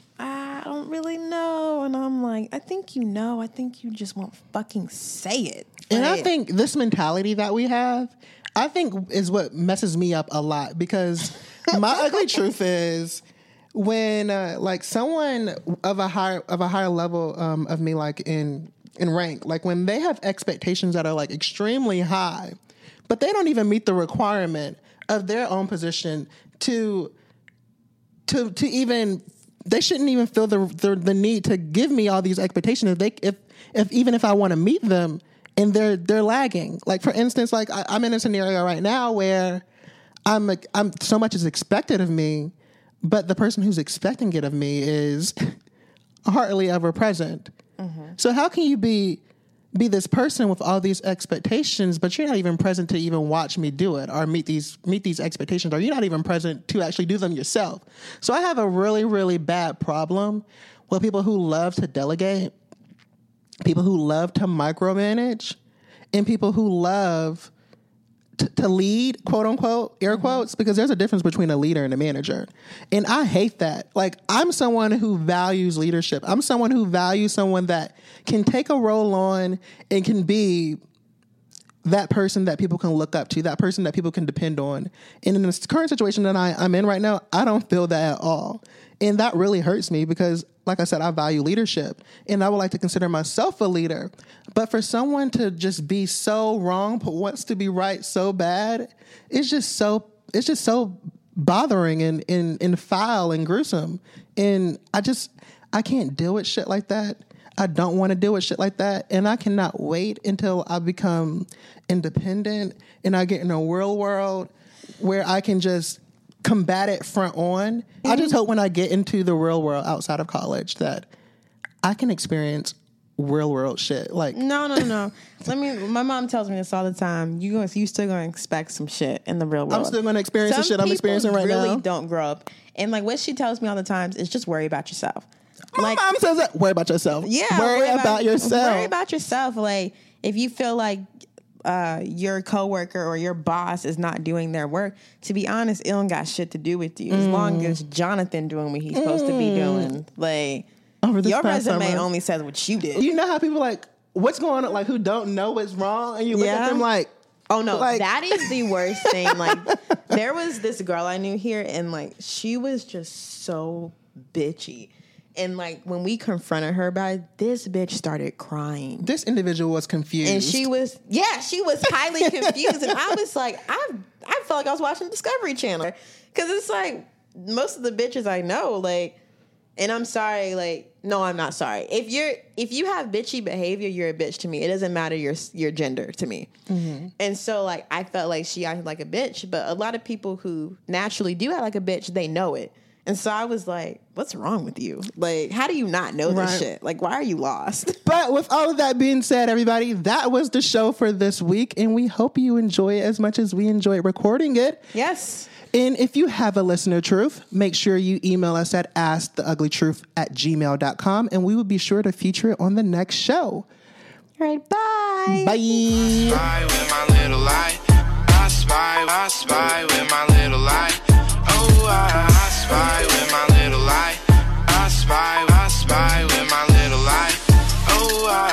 [SPEAKER 2] I don't really know. And I'm like, I think you know. I think you just won't fucking say it.
[SPEAKER 1] And I think this mentality that we have, I think is what messes me up a lot because my ugly truth is when uh, like someone of a higher of a higher level um, of me like in in rank like when they have expectations that are like extremely high but they don't even meet the requirement of their own position to to to even they shouldn't even feel the, the the need to give me all these expectations. If they if if even if I want to meet them and they're they're lagging. Like for instance like I, I'm in a scenario right now where I'm I'm so much is expected of me but the person who's expecting it of me is hardly ever present. Mm-hmm. So how can you be be this person with all these expectations, but you're not even present to even watch me do it or meet these meet these expectations, or you're not even present to actually do them yourself. So I have a really, really bad problem with people who love to delegate, people who love to micromanage, and people who love to, to lead, quote unquote, air mm-hmm. quotes, because there's a difference between a leader and a manager. And I hate that. Like, I'm someone who values leadership. I'm someone who values someone that can take a role on and can be that person that people can look up to, that person that people can depend on. And in this current situation that I, I'm in right now, I don't feel that at all. And that really hurts me because, like I said, I value leadership and I would like to consider myself a leader. But for someone to just be so wrong but wants to be right so bad, it's just so it's just so bothering and, and, and foul and gruesome. And I just I can't deal with shit like that. I don't want to deal with shit like that. And I cannot wait until I become independent and I get in a real world where I can just combat it front on. I just mm-hmm. hope when I get into the real world outside of college that I can experience real world shit. Like
[SPEAKER 2] No, no, no. Let me. My mom tells me this all the time. You going you still gonna expect some shit in the real world.
[SPEAKER 1] I'm still gonna experience the shit I'm experiencing right
[SPEAKER 2] really
[SPEAKER 1] now.
[SPEAKER 2] Really don't grow up, and like what she tells me all the times is just worry about yourself.
[SPEAKER 1] my
[SPEAKER 2] Like
[SPEAKER 1] mom says that worry about yourself.
[SPEAKER 2] yeah,
[SPEAKER 1] Worry, about, yourself.
[SPEAKER 2] Worry about yourself. Like if you feel like uh, your coworker or your boss is not doing their work, to be honest, it don't got shit to do with you. As
[SPEAKER 1] Mm.
[SPEAKER 2] long as Jonathan doing what he's supposed to be doing, like your resume
[SPEAKER 1] summer.
[SPEAKER 2] only says what you did.
[SPEAKER 1] you know how people like what's going on like who don't know what's wrong and you look at them like
[SPEAKER 2] Oh no,
[SPEAKER 1] Like-
[SPEAKER 2] that is the worst thing. Like there was this girl I knew here and like she was just so bitchy. And like when we confronted her about it, this bitch started crying.
[SPEAKER 1] this individual was confused.
[SPEAKER 2] And she was yeah, she was highly confused. And I was like, I I felt like I was watching Discovery Channel. Cause it's like most of the bitches I know, like and I'm sorry, like, no, I'm not sorry. If you're if you have bitchy behavior, you're a bitch to me. It doesn't matter your your gender to me. Mm-hmm. And so like I felt like she acted like a bitch, but a lot of people who naturally do act like a bitch, they know it. And so I was like, what's wrong with you? Like, how do you not know this
[SPEAKER 1] Right.
[SPEAKER 2] shit? Like, why are you lost?
[SPEAKER 1] But with all of that being said, everybody, that was the show for this week, and we hope you enjoy it as much as we enjoyed recording it.
[SPEAKER 2] yes.
[SPEAKER 1] And if you have a listener truth, make sure you email us at asktheuglytruth at gmail.com, and we will be sure to feature it on the next show.
[SPEAKER 2] All right, bye.
[SPEAKER 1] Bye.
[SPEAKER 3] Oh, I, spy with my little eye. I spy, I spy with my little eye. Oh, I.